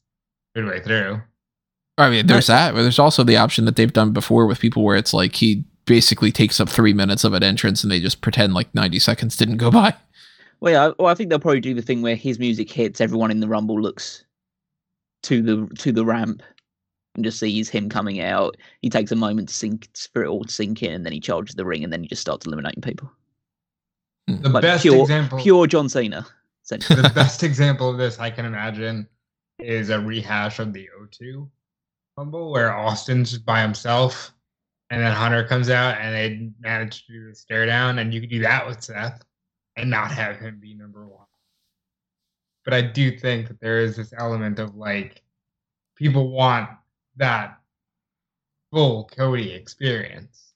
midway through. I mean, there's that, but there's also the option that they've done before with people where it's like he basically takes up three minutes of an entrance and they just pretend like 90 seconds didn't go by. Well, yeah. Well, I think they'll probably do the thing where his music hits, everyone in the rumble looks to the to the ramp and just sees him coming out. He takes a moment to sink for it all to sink in, and then he charges the ring, and then he just starts eliminating people. Hmm. The Like best pure, example pure John Cena. The best example of this I can imagine is a rehash of the O2 Rumble where Austin's by himself and then Hunter comes out and they manage to do the stare down and you could do that with Seth and not have him be number one. But I do think that there is this element of like people want that full Cody experience.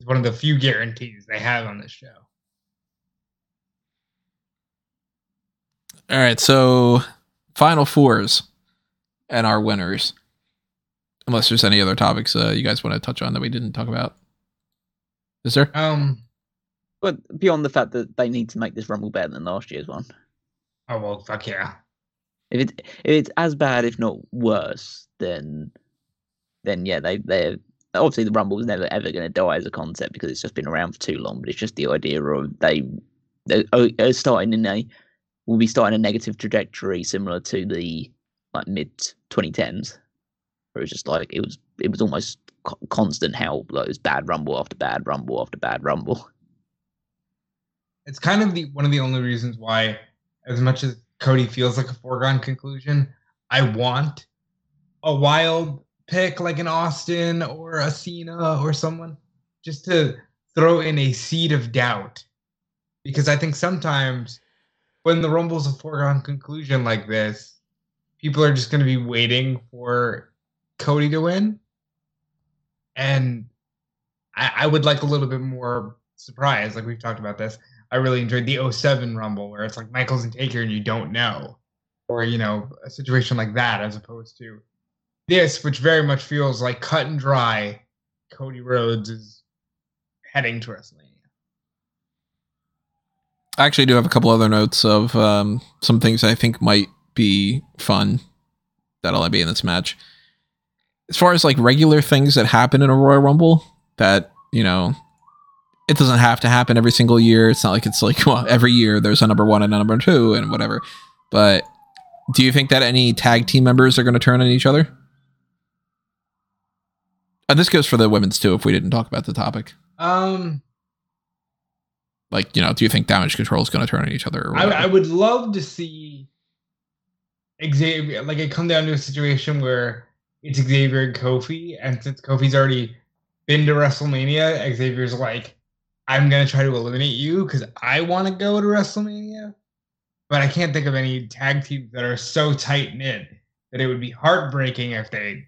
It's one of the few guarantees they have on this show. All right, so final fours and our winners. Unless there's any other topics uh, you guys want to touch on that we didn't talk about. Is there? Um. But beyond the fact that they need to make this Rumble better than last year's one. Oh well, fuck yeah. If it if it's as bad, if not worse, then then yeah, they they obviously the Rumble was never ever going to die as a concept because it's just been around for too long. But it's just the idea of they they are starting in a will be starting a negative trajectory similar to the like mid 2010s, where it was just like it was it was almost co- constant hell. Like it was bad Rumble after bad Rumble after bad Rumble. It's kind of the one of the only reasons why, as much as Cody feels like a foregone conclusion, I want a wild pick like an Austin or a Cena or someone just to throw in a seed of doubt. Because I think sometimes when the Rumble's a foregone conclusion like this, people are just going to be waiting for Cody to win. And I, I would like a little bit more surprise. Like we've talked about this. I really enjoyed the 07 Rumble where it's like Michaels and Taker and you don't know. Or, you know, a situation like that as opposed to this, which very much feels like cut and dry. Cody Rhodes is heading to WrestleMania. I actually do have a couple other notes of um, some things I think might be fun that'll be in this match. As far as like regular things that happen in a Royal Rumble, that you know, it doesn't have to happen every single year. It's not like it's like well, every year there's a number one and a number two and whatever. But do you think that any tag team members are going to turn on each other? And this goes for the women's too. If we didn't talk about the topic, Um, like you know, do you think Damage Control is going to turn on each other? Or I. I would love to see Xavier, like it come down to a situation where it's Xavier and Kofi, and since Kofi's already been to WrestleMania, Xavier's like, I'm gonna try to eliminate you because I want to go to WrestleMania, but I can't think of any tag teams that are so tight knit that it would be heartbreaking if they,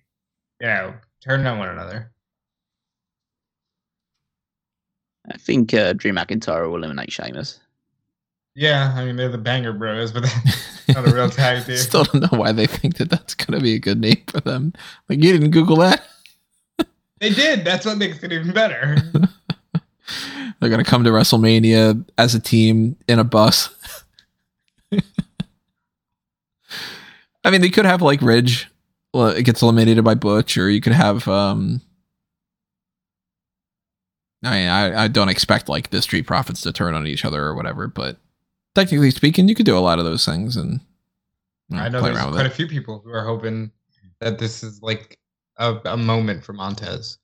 you know, turned on one another. I think uh, Drew McIntyre will eliminate Sheamus. Yeah, I mean they're the Banger Bros, but that's not a real tag team. Still don't know why they think that that's going to be a good name for them. Like you didn't Google that. They did. That's what makes it even better. They're going to come to WrestleMania as a team in a bus. I mean, they could have like Ridge. It gets eliminated by Butch, or you could have. um I mean, I, I don't expect like the Street Profits to turn on each other or whatever, but technically speaking, you could do a lot of those things and you I know play there's around with quite it. a few people who are hoping that this is like a, a moment for Montez.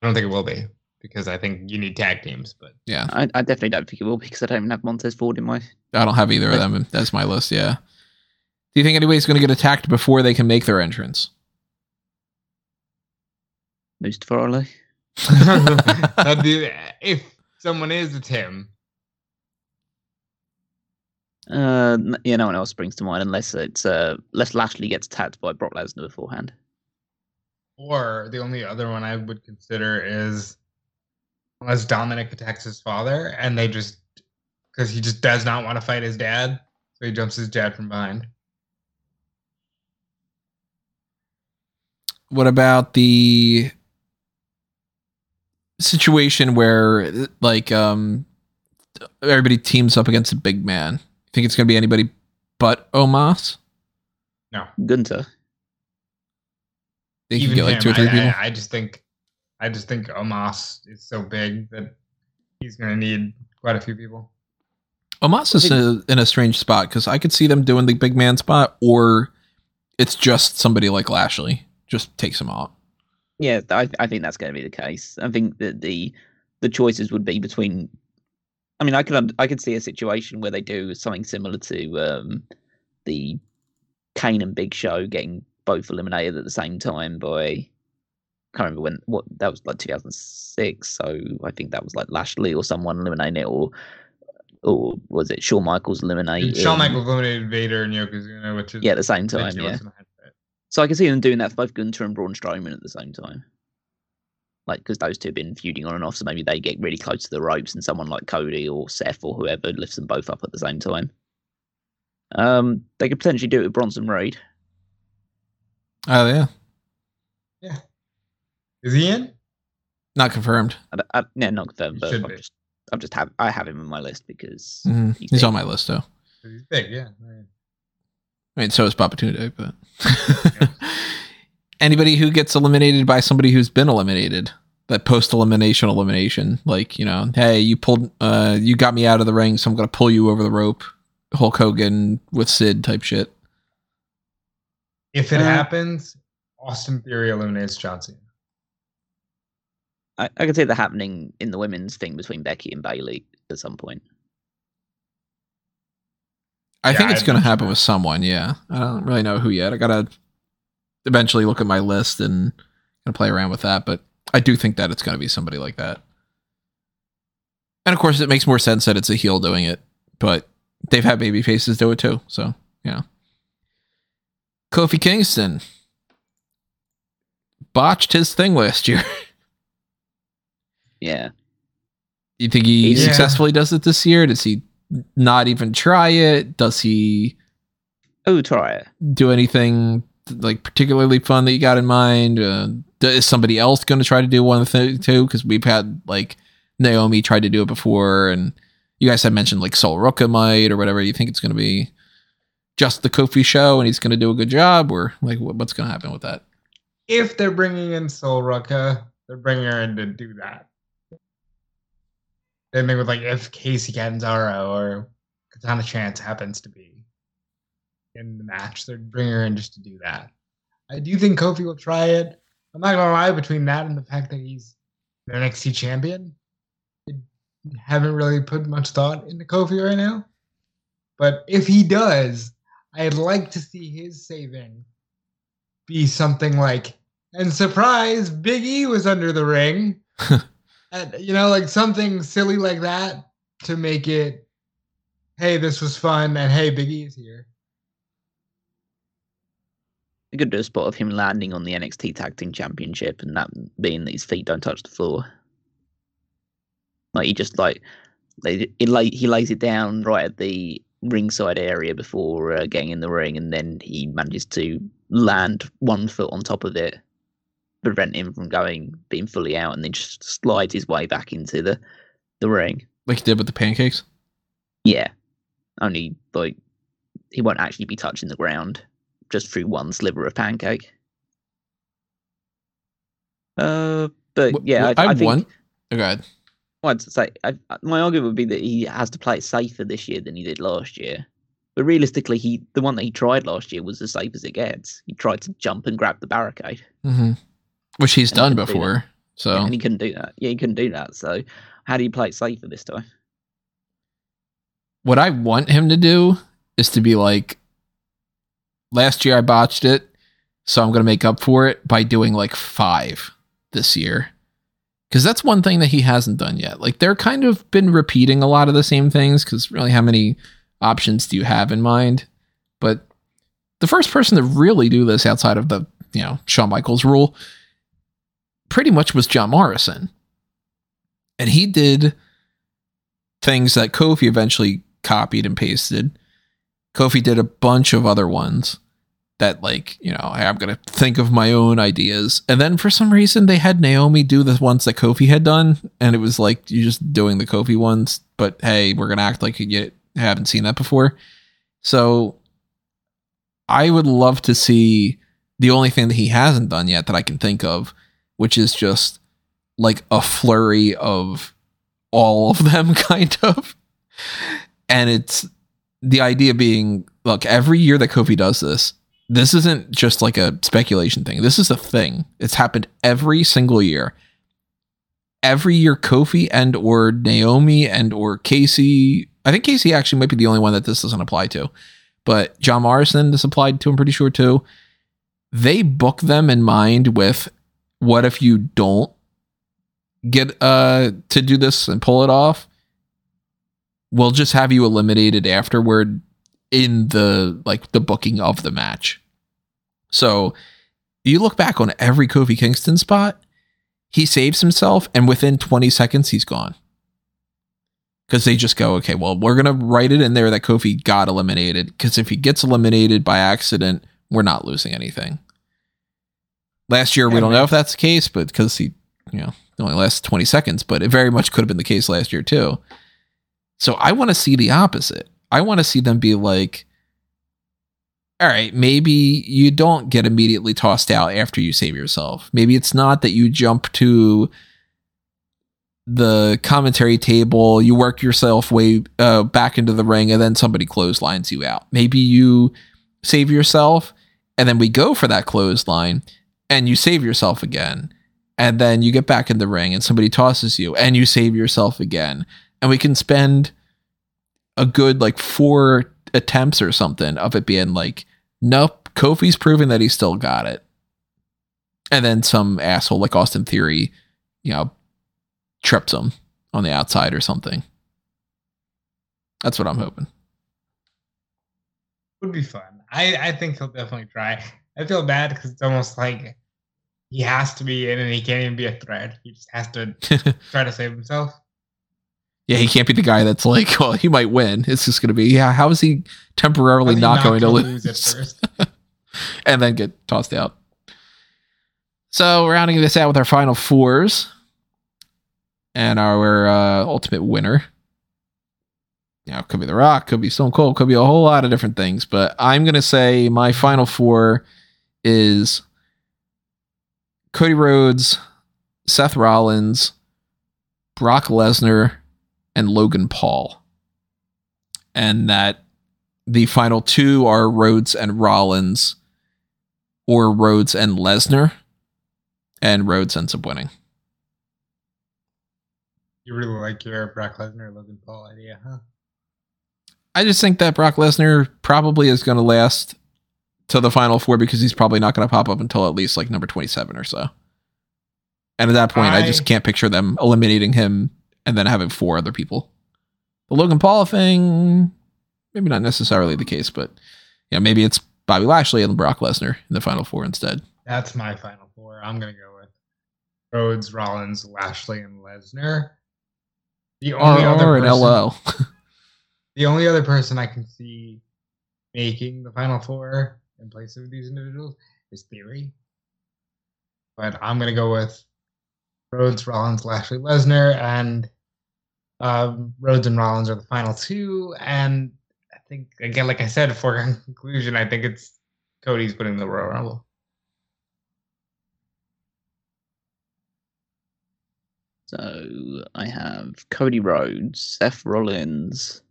I don't think it will be because I think you need tag teams, but yeah, I, I definitely don't think it will because I don't even have Montez Ford in my. I don't have either of them. That's my list. Yeah. Do you think anybody's going to get attacked before they can make their entrance? Mustafa Ali. That'd be, if someone is, it's him. Uh, yeah, no one else springs to mind unless it's uh, unless Lashley gets attacked by Brock Lesnar beforehand. Or the only other one I would consider is unless Dominic attacks his father and they just because he just does not want to fight his dad, so he jumps his dad from behind. What about the situation where like um everybody teams up against a big man? You think it's going to be anybody but Omos? No, Gunther. They can get like him, two or three I, people. I, I just think, I just think Omos is so big that he's gonna need quite a few people. Omos is in a, in a strange spot because I could see them doing the big man spot, or it's just somebody like Lashley just takes him out. Yeah, I, I think that's going to be the case. I think that the the choices would be between. I mean, I could I could see a situation where they do something similar to um, the Kane and Big Show getting both eliminated at the same time by I can't remember when what that was like 2006. So I think that was like Lashley or someone eliminating it, or or was it Shawn Michaels eliminating? Shawn Michaels eliminated Vader and Yokozuna, which is Yeah, at the same time. Yeah. In hindsight. So I can see them doing that for both Gunther and Braun Strowman at the same time. Like, because those two have been feuding on and off, so maybe they get really close to the ropes, and someone like Cody or Seth or whoever lifts them both up at the same time. Um, they could potentially do it with Bronson Reed. Oh yeah, yeah. Is he in? not confirmed. I, I, yeah, not confirmed, but I'm just, I'm just have I have him on my list because Mhm. he's He's on my list though. He's big, yeah. Right. I mean, so is Papa Tunde, but anybody who gets eliminated by somebody who's been eliminated, that post elimination elimination, like you know, hey, you pulled, uh, you got me out of the ring, so I'm gonna pull you over the rope, Hulk Hogan with Sid type shit. If it Uh, happens, Austin Theory eliminates John Cena. I, I could see that happening in the women's thing between Becky and Bayley at some point. I Yeah, think it's gonna happen with someone. Yeah, I don't really know who yet. I gotta eventually look at my list and gonna play around with that, but I do think that it's gonna be somebody like that. And of course, it makes more sense that it's a heel doing it, but they've had baby faces do it too. So yeah. Kofi Kingston botched his thing last year. Yeah, Do You think he Yeah. successfully does it this year? Does he not even try it? Does he oh, try it. do anything like particularly fun that you got in mind? Uh, is somebody else going to try to do one of the two? Because we've had like Naomi tried to do it before, and you guys had mentioned like Sol Ruca might or whatever. You think it's going to be just the Kofi show, and he's going to do a good job, or like what's going to happen with that? If they're bringing in Sol Ruca, they're bringing her in to do that. Same thing with like if Kacy Catanzaro or Katana Chance happens to be in the match, they're bringing her in just to do that. I do think Kofi will try it. I'm not gonna lie, between that and the fact that he's the NXT champion, I haven't really put much thought into Kofi right now. But if he does, I'd like to see his saving be something like, and surprise, Big E was under the ring. you know, like something silly like that to make it, hey, this was fun, and hey, Big E is here. You could do a spot of him landing on the NXT Tag Team Championship and that being that his feet don't touch the floor. Like he just like lay, he lays it down right at the ringside area before uh, getting in the ring, and then he manages to land one foot on top of it, prevent him from going being fully out, and then just slides his way back into the the ring. Like he did with the pancakes? Yeah, only like he won't actually be touching the ground just through one sliver of pancake. Uh, but Wh- yeah, I, I, I think want- Oh, God. I'd say I, my argument would be that he has to play it safer this year than he did last year. But realistically, he the one that he tried last year was as safe as it gets. He tried to jump and grab the barricade, hmm Which he's And done he couldn't do before. So and he couldn't do that. Yeah, he couldn't do that. So how do you play it safer this time? what I want him to do is to be like, last year I botched it, so I'm going to make up for it by doing like five this year. Because that's one thing that he hasn't done yet. Like they're kind of been repeating a lot of the same things. Because really, how many options do you have in mind? But the first person to really do this outside of the you know Shawn Michaels rule, pretty much was John Morrison, and he did things that Kofi eventually copied and pasted. Kofi did a bunch of other ones that, like, you know, I'm going to think of my own ideas. And then for some reason, they had Naomi do the ones that Kofi had done. And it was like, you're just doing the Kofi ones, but hey, we're going to act like you haven't seen that before. So I would love to see the only thing that he hasn't done yet that I can think of, which is just like a flurry of all of them, kind of. And it's the idea being look, every year that Kofi does this, this isn't just like a speculation thing. This is a thing. It's happened every single year. Every year, Kofi and or Naomi and or Kacy. I think Kacy actually might be the only one that this doesn't apply to, but John Morrison this applied to. I'm pretty sure too. They book them in mind with what if you don't get uh to do this and pull it off? We'll just have you eliminated afterward in the like the booking of the match. So you look back on every Kofi Kingston spot, he saves himself, and within 20 seconds, he's gone. Because they just go, okay, well, we're going to write it in there that Kofi got eliminated. Because if he gets eliminated by accident, we're not losing anything. Last year, we don't know if that's the case, but because he, you know, it only lasts 20 seconds, but it very much could have been the case last year, too. So I want to see the opposite. I want to see them be like, all right, maybe you don't get immediately tossed out after you save yourself. Maybe it's not that you jump to the commentary table, you work yourself way uh, back into the ring, and then somebody clotheslines you out. Maybe you save yourself, and then we go for that clothesline, and you save yourself again, and then you get back in the ring, and somebody tosses you, and you save yourself again, and we can spend a good like four attempts or something of it being like, nope, Kofi's proving that he still got it. And then some asshole like Austin Theory, you know, trips him on the outside or something. That's what I'm hoping. Would be fun. I I think he'll definitely try. I feel bad because it's almost like he has to be in and he can't even be a threat. He just has to try to save himself. yeah, he can't be the guy that's like, well, he might win. It's just going to be, yeah, how is he temporarily How's he not, going to gonna lose? at first? and then get tossed out. So rounding this out with our final fours and our uh, ultimate winner. You know, could be The Rock, could be Stone Cold, could be a whole lot of different things, but I'm gonna say my final four is Cody Rhodes, Seth Rollins, Brock Lesnar, and Logan Paul. And that the final two are Rhodes and Rollins, or Rhodes and Lesnar, and Rhodes ends up winning. You really like your Brock Lesnar Logan Paul idea, huh? I just think that Brock Lesnar probably is going to last to the final four because he's probably not going to pop up until at least like number 27 or so. And at that point, I, I- just can't picture them eliminating him and then having four other people. The Logan Paul thing, maybe not necessarily the case, but yeah, maybe it's Bobby Lashley and Brock Lesnar in the final four instead. That's my final four. I'm gonna go with Rhodes, Rollins, Lashley, and Lesnar. The Or, only other or an person, LO. the only other person I can see making the final four in place of these individuals is Theory. But I'm gonna go with Rhodes, Rollins, Lashley, Lesnar, and um, Rhodes and Rollins are the final two. And I think again, like I said, for conclusion, I think it's Cody's winning the Royal Rumble. So I have Cody Rhodes, Seth Rollins,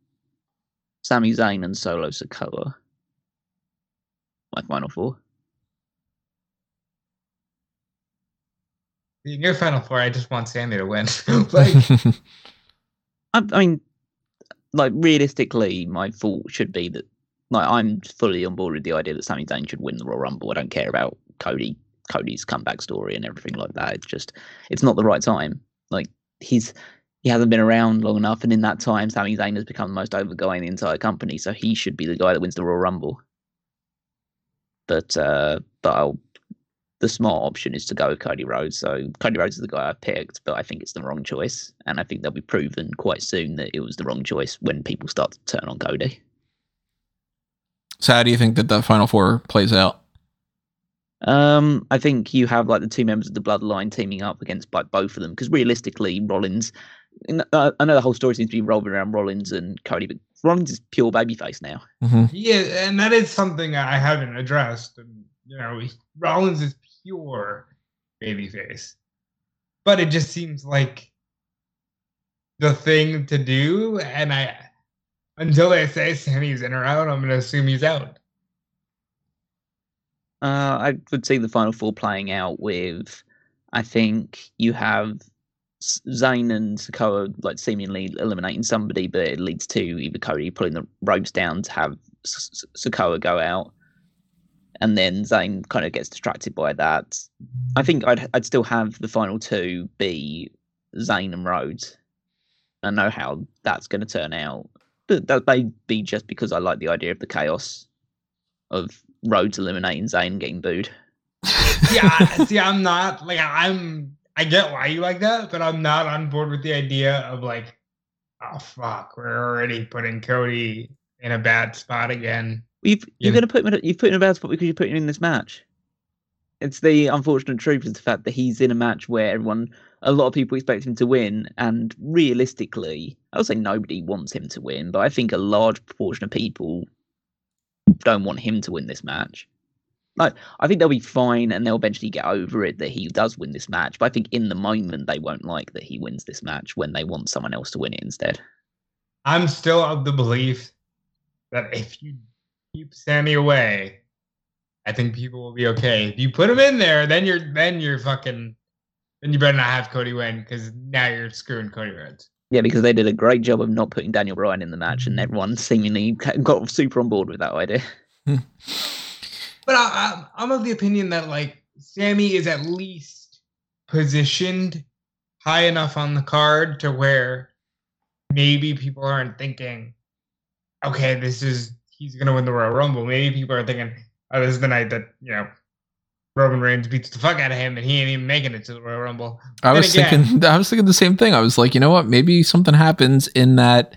Sami Zayn, and Solo Sikoa. My final four. In your final four, I just want Sami to win. like, I, I mean, like realistically, my thought should be that like I'm fully on board with the idea that Sami Zayn should win the Royal Rumble. I don't care about Cody, Cody's comeback story and everything like that. It's just it's not the right time. Like he's he hasn't been around long enough, and in that time, Sami Zayn has become the most over guy in the entire company. So he should be the guy that wins the Royal Rumble. But uh, but I'll, the smart option is to go with Cody Rhodes. So Cody Rhodes is the guy I picked, but I think it's the wrong choice, and I think they'll be proven quite soon that it was the wrong choice when people start to turn on Cody. so how do you think that the final four plays out? Um, I think you have like the two members of the Bloodline teaming up against like both of them because realistically, Rollins. uh, I know the whole story seems to be revolving around Rollins and Cody, but Rollins is pure babyface now. Mhm. yeah, and that is something I haven't addressed. And you know, he- Rollins is pure babyface, but it just seems like the thing to do. And I, until they say Sami's in or out, I'm gonna assume he's out. Uh, I would see the final four playing out with, I think you have S- Zayn and Sikoa like seemingly eliminating somebody, but it leads to either Cody pulling the ropes down to have Sikoa go out, and then Zayn kind of gets distracted by that. I think I'd I'd still have the final two be Zayn and Rhodes. I know how that's going to turn out. But that may be just because I like the idea of the chaos of Rhodes eliminating Zayn getting booed. yeah, see, I'm not like I'm. I get why you like that, but I'm not on board with the idea of like, oh fuck, we're already putting Cody in a bad spot again. You've, you're going to put him. In a, you've put him in a bad spot because you put him in this match. It's the unfortunate truth is the fact that he's in a match where everyone, a lot of people expect him to win, and realistically, I would say nobody wants him to win, but I think a large proportion of people don't want him to win this match. Like, I think they'll be fine and they'll eventually get over it that he does win this match. But I think in the moment they won't like that he wins this match when they want someone else to win it instead. I'm still of the belief that if you keep Sami away, I think people will be okay. If you put him in there, then you're then you're fucking then you better not have Cody win because now you're screwing Cody Rhodes. Yeah, because they did a great job of not putting Daniel Bryan in the match, and everyone seemingly got super on board with that idea. But I, I, I'm of the opinion that like Sami is at least positioned high enough on the card to where maybe people aren't thinking, okay, this is he's gonna win the Royal Rumble. Maybe people are thinking, oh, this is the night that you know Roman Reigns beats the fuck out of him and he ain't even making it to the Royal Rumble. I was again- thinking I was thinking the same thing. I was like, you know what? Maybe something happens in that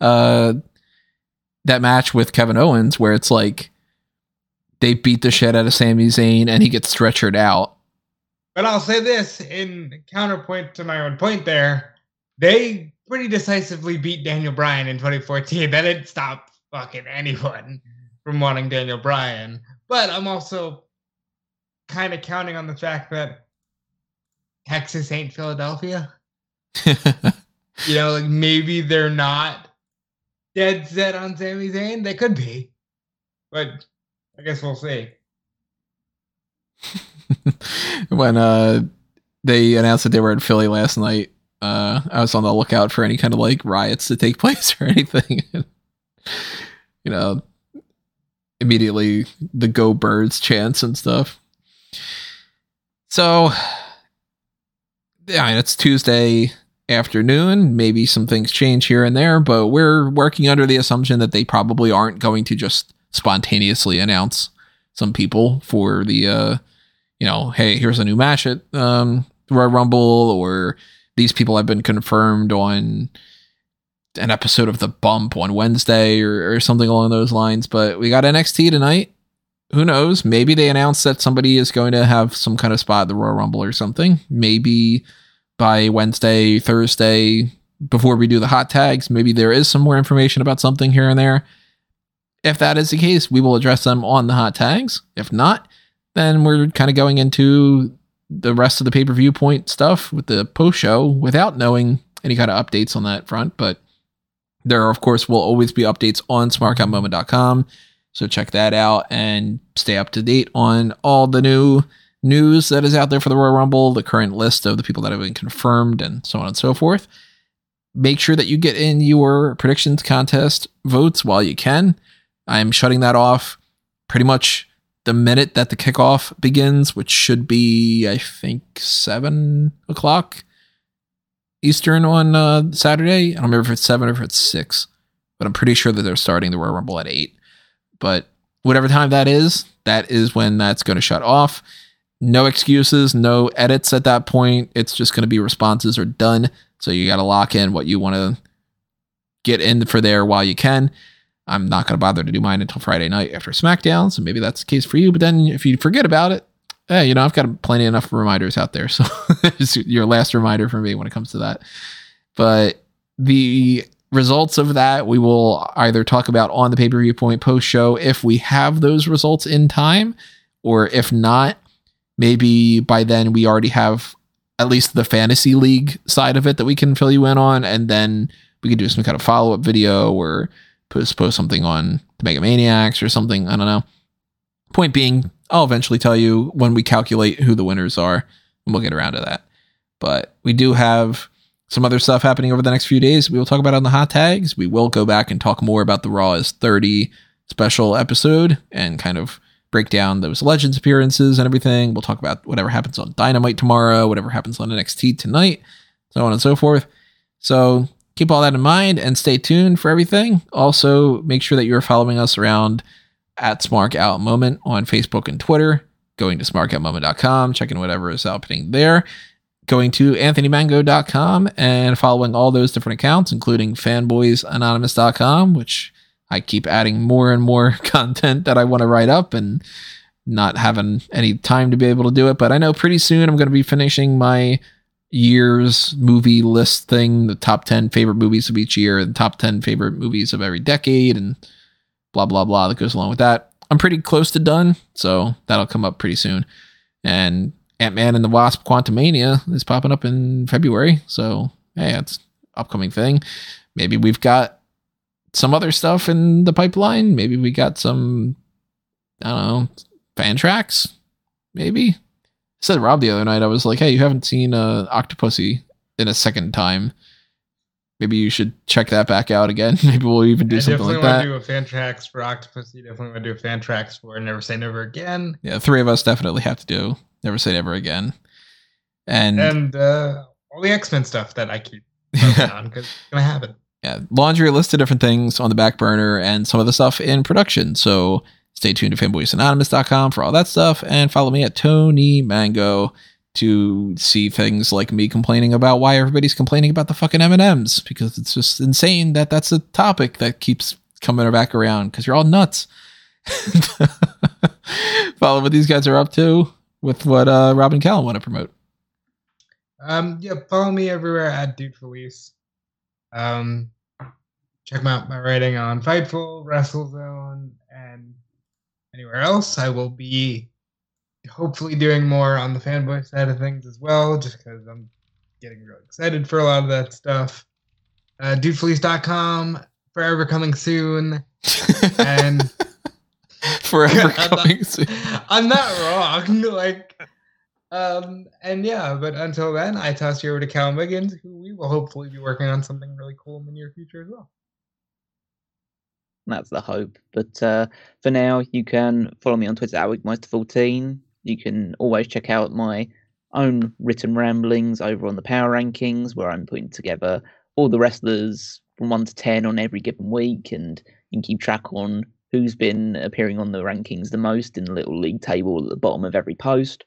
uh that match with Kevin Owens where it's like they beat the shit out of Sami Zayn and he gets stretchered out. But I'll say this in counterpoint to my own point there, they pretty decisively beat Daniel Bryan in 2014. That didn't stop fucking anyone from wanting Daniel Bryan. But I'm also kind of counting on the fact that Texas ain't Philadelphia. You know, like maybe they're not dead set on Sami Zayn. They could be. But I guess we'll see. when uh they announced that they were in Philly last night, uh I was on the lookout for any kind of like riots to take place or anything. you know, immediately the go birds chants and stuff. So yeah, it's Tuesday afternoon. Maybe some things change here and there, but we're working under the assumption that they probably aren't going to just spontaneously announce some people for the uh you know, hey, here's a new match at um, Royal Rumble, or these people have been confirmed on an episode of The Bump on Wednesday, or, or something along those lines. But we got NXT tonight. Who knows? Maybe they announced that somebody is going to have some kind of spot at the Royal Rumble or something. Maybe by Wednesday, Thursday, before we do the hot tags, maybe there is some more information about something here and there. If that is the case, we will address them on the hot tags. If not, then we're kind of going into the rest of the pay per view point stuff with the post show without knowing any kind of updates on that front. But there, of course, will always be updates on smarkoutmoment.com. So check that out and stay up to date on all the new news that is out there for the Royal Rumble, the current list of the people that have been confirmed, and so on and so forth. Make sure that you get in your predictions contest votes while you can. I'm shutting that off pretty much the minute that the kickoff begins, which should be, I think, seven o'clock Eastern on uh, Saturday. I don't remember if it's seven or if it's six, but I'm pretty sure that they're starting the Royal Rumble at eight. But whatever time that is, that is when that's going to shut off. No excuses, no edits at that point. It's just going to be responses are done. So you got to lock in what you want to get in for there while you can. I'm not going to bother to do mine until Friday night after SmackDown. So maybe that's the case for you. But then if you forget about it, hey, you know, I've got plenty enough reminders out there. So it's your last reminder for me when it comes to that. But the results of that we will either talk about on the pay per view point post show if we have those results in time, or if not, maybe by then we already have at least the fantasy league side of it that we can fill you in on. And then we can do some kind of follow up video or post post something on the Mega Maniacs or something. I don't know. Point being, I'll eventually tell you when we calculate who the winners are, and we'll get around to that. But we do have some other stuff happening over the next few days. We will talk about on the hot tags. We will go back and talk more about the Raw is 30 special episode and kind of break down those Legends appearances and everything. We'll talk about whatever happens on Dynamite tomorrow, whatever happens on NXT tonight, so on and so forth. So keep all that in mind and stay tuned for everything. Also, make sure that you're following us around at Smark Out Moment on Facebook and Twitter, going to smarkoutmoment.com, checking whatever is happening there, going to anthonymango.com and following all those different accounts, including fanboysanonymous.com, which I keep adding more and more content that I want to write up and not having any time to be able to do it. But I know pretty soon I'm going to be finishing my year's movie list thing, the top 10 favorite movies of each year and top 10 favorite movies of every decade and blah, blah, blah that goes along with that. I'm pretty close to done, so that'll come up pretty soon. And Ant Man and the Wasp Quantumania is popping up in February, so hey, that's upcoming thing. Maybe we've got some other stuff in the pipeline. Maybe we got some, I don't know, fan tracks. Maybe. Said to Rob the other night, I was like, hey, you haven't seen uh, Octopussy in a second time. Maybe you should check that back out again. Maybe we'll even do I something definitely want to do a fan tracks for Octopus. You definitely want to do a fan tracks for Never Say Never Again. yeah, three of us definitely have to do Never Say Never Again. And, And uh, all the X Men stuff that I keep on because it's going to happen. yeah, laundry list of different things on the back burner and some of the stuff in production. So stay tuned to fanboysanonymous.com for all that stuff and follow me at Tony Mango to see things like me complaining about why everybody's complaining about the fucking M&Ms because it's just insane that that's a topic that keeps coming back around because you're all nuts. follow what these guys are up to with what uh, Rob and Callum want to promote. Um, yeah, follow me everywhere at Dude Felice. Um, check out my writing on Fightful, WrestleZone, anywhere else. I will be hopefully doing more on the fanboy side of things as well, just because I'm getting really excited for a lot of that stuff. Uh, DudeFelice.com, forever coming soon. And forever I'm not- coming soon. I'm not wrong. Like, um, and yeah, but until then, I toss you over to Cal Wiggins, who we will hopefully be working on something really cool in the near future as well. That's the hope. But uh, for now, you can follow me on Twitter at Wigmeister14. You can always check out my own written ramblings over on the Power Rankings, where I'm putting together all the wrestlers from 1 to 10 on every given week, and you can keep track on who's been appearing on the rankings the most in the little league table at the bottom of every post.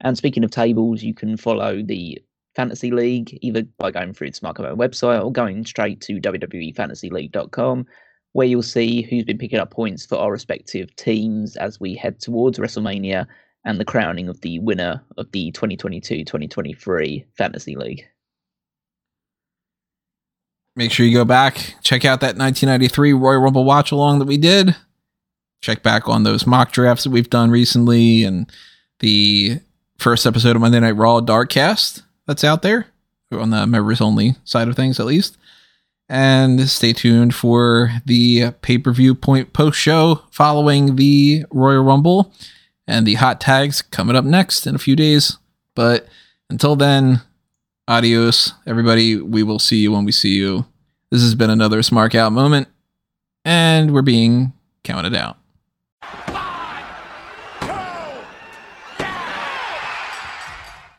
And speaking of tables, you can follow the Fantasy League either by going through Smart Combat website or going straight to wwefantasyleague.com where you'll see who's been picking up points for our respective teams as we head towards WrestleMania and the crowning of the winner of the 2022-2023 Fantasy League. make sure you go back, check out that 1993 Royal Rumble watch along that we did. Check back on those mock drafts that we've done recently and the first episode of Monday Night Raw Darkcast that's out there on the members only side of things, at least. And stay tuned for the pay per view point post show following the Royal Rumble and the hot tags coming up next in a few days. But until then, adios, everybody. We will see you when we see you. This has been another Smark Out Moment, and we're being counted out.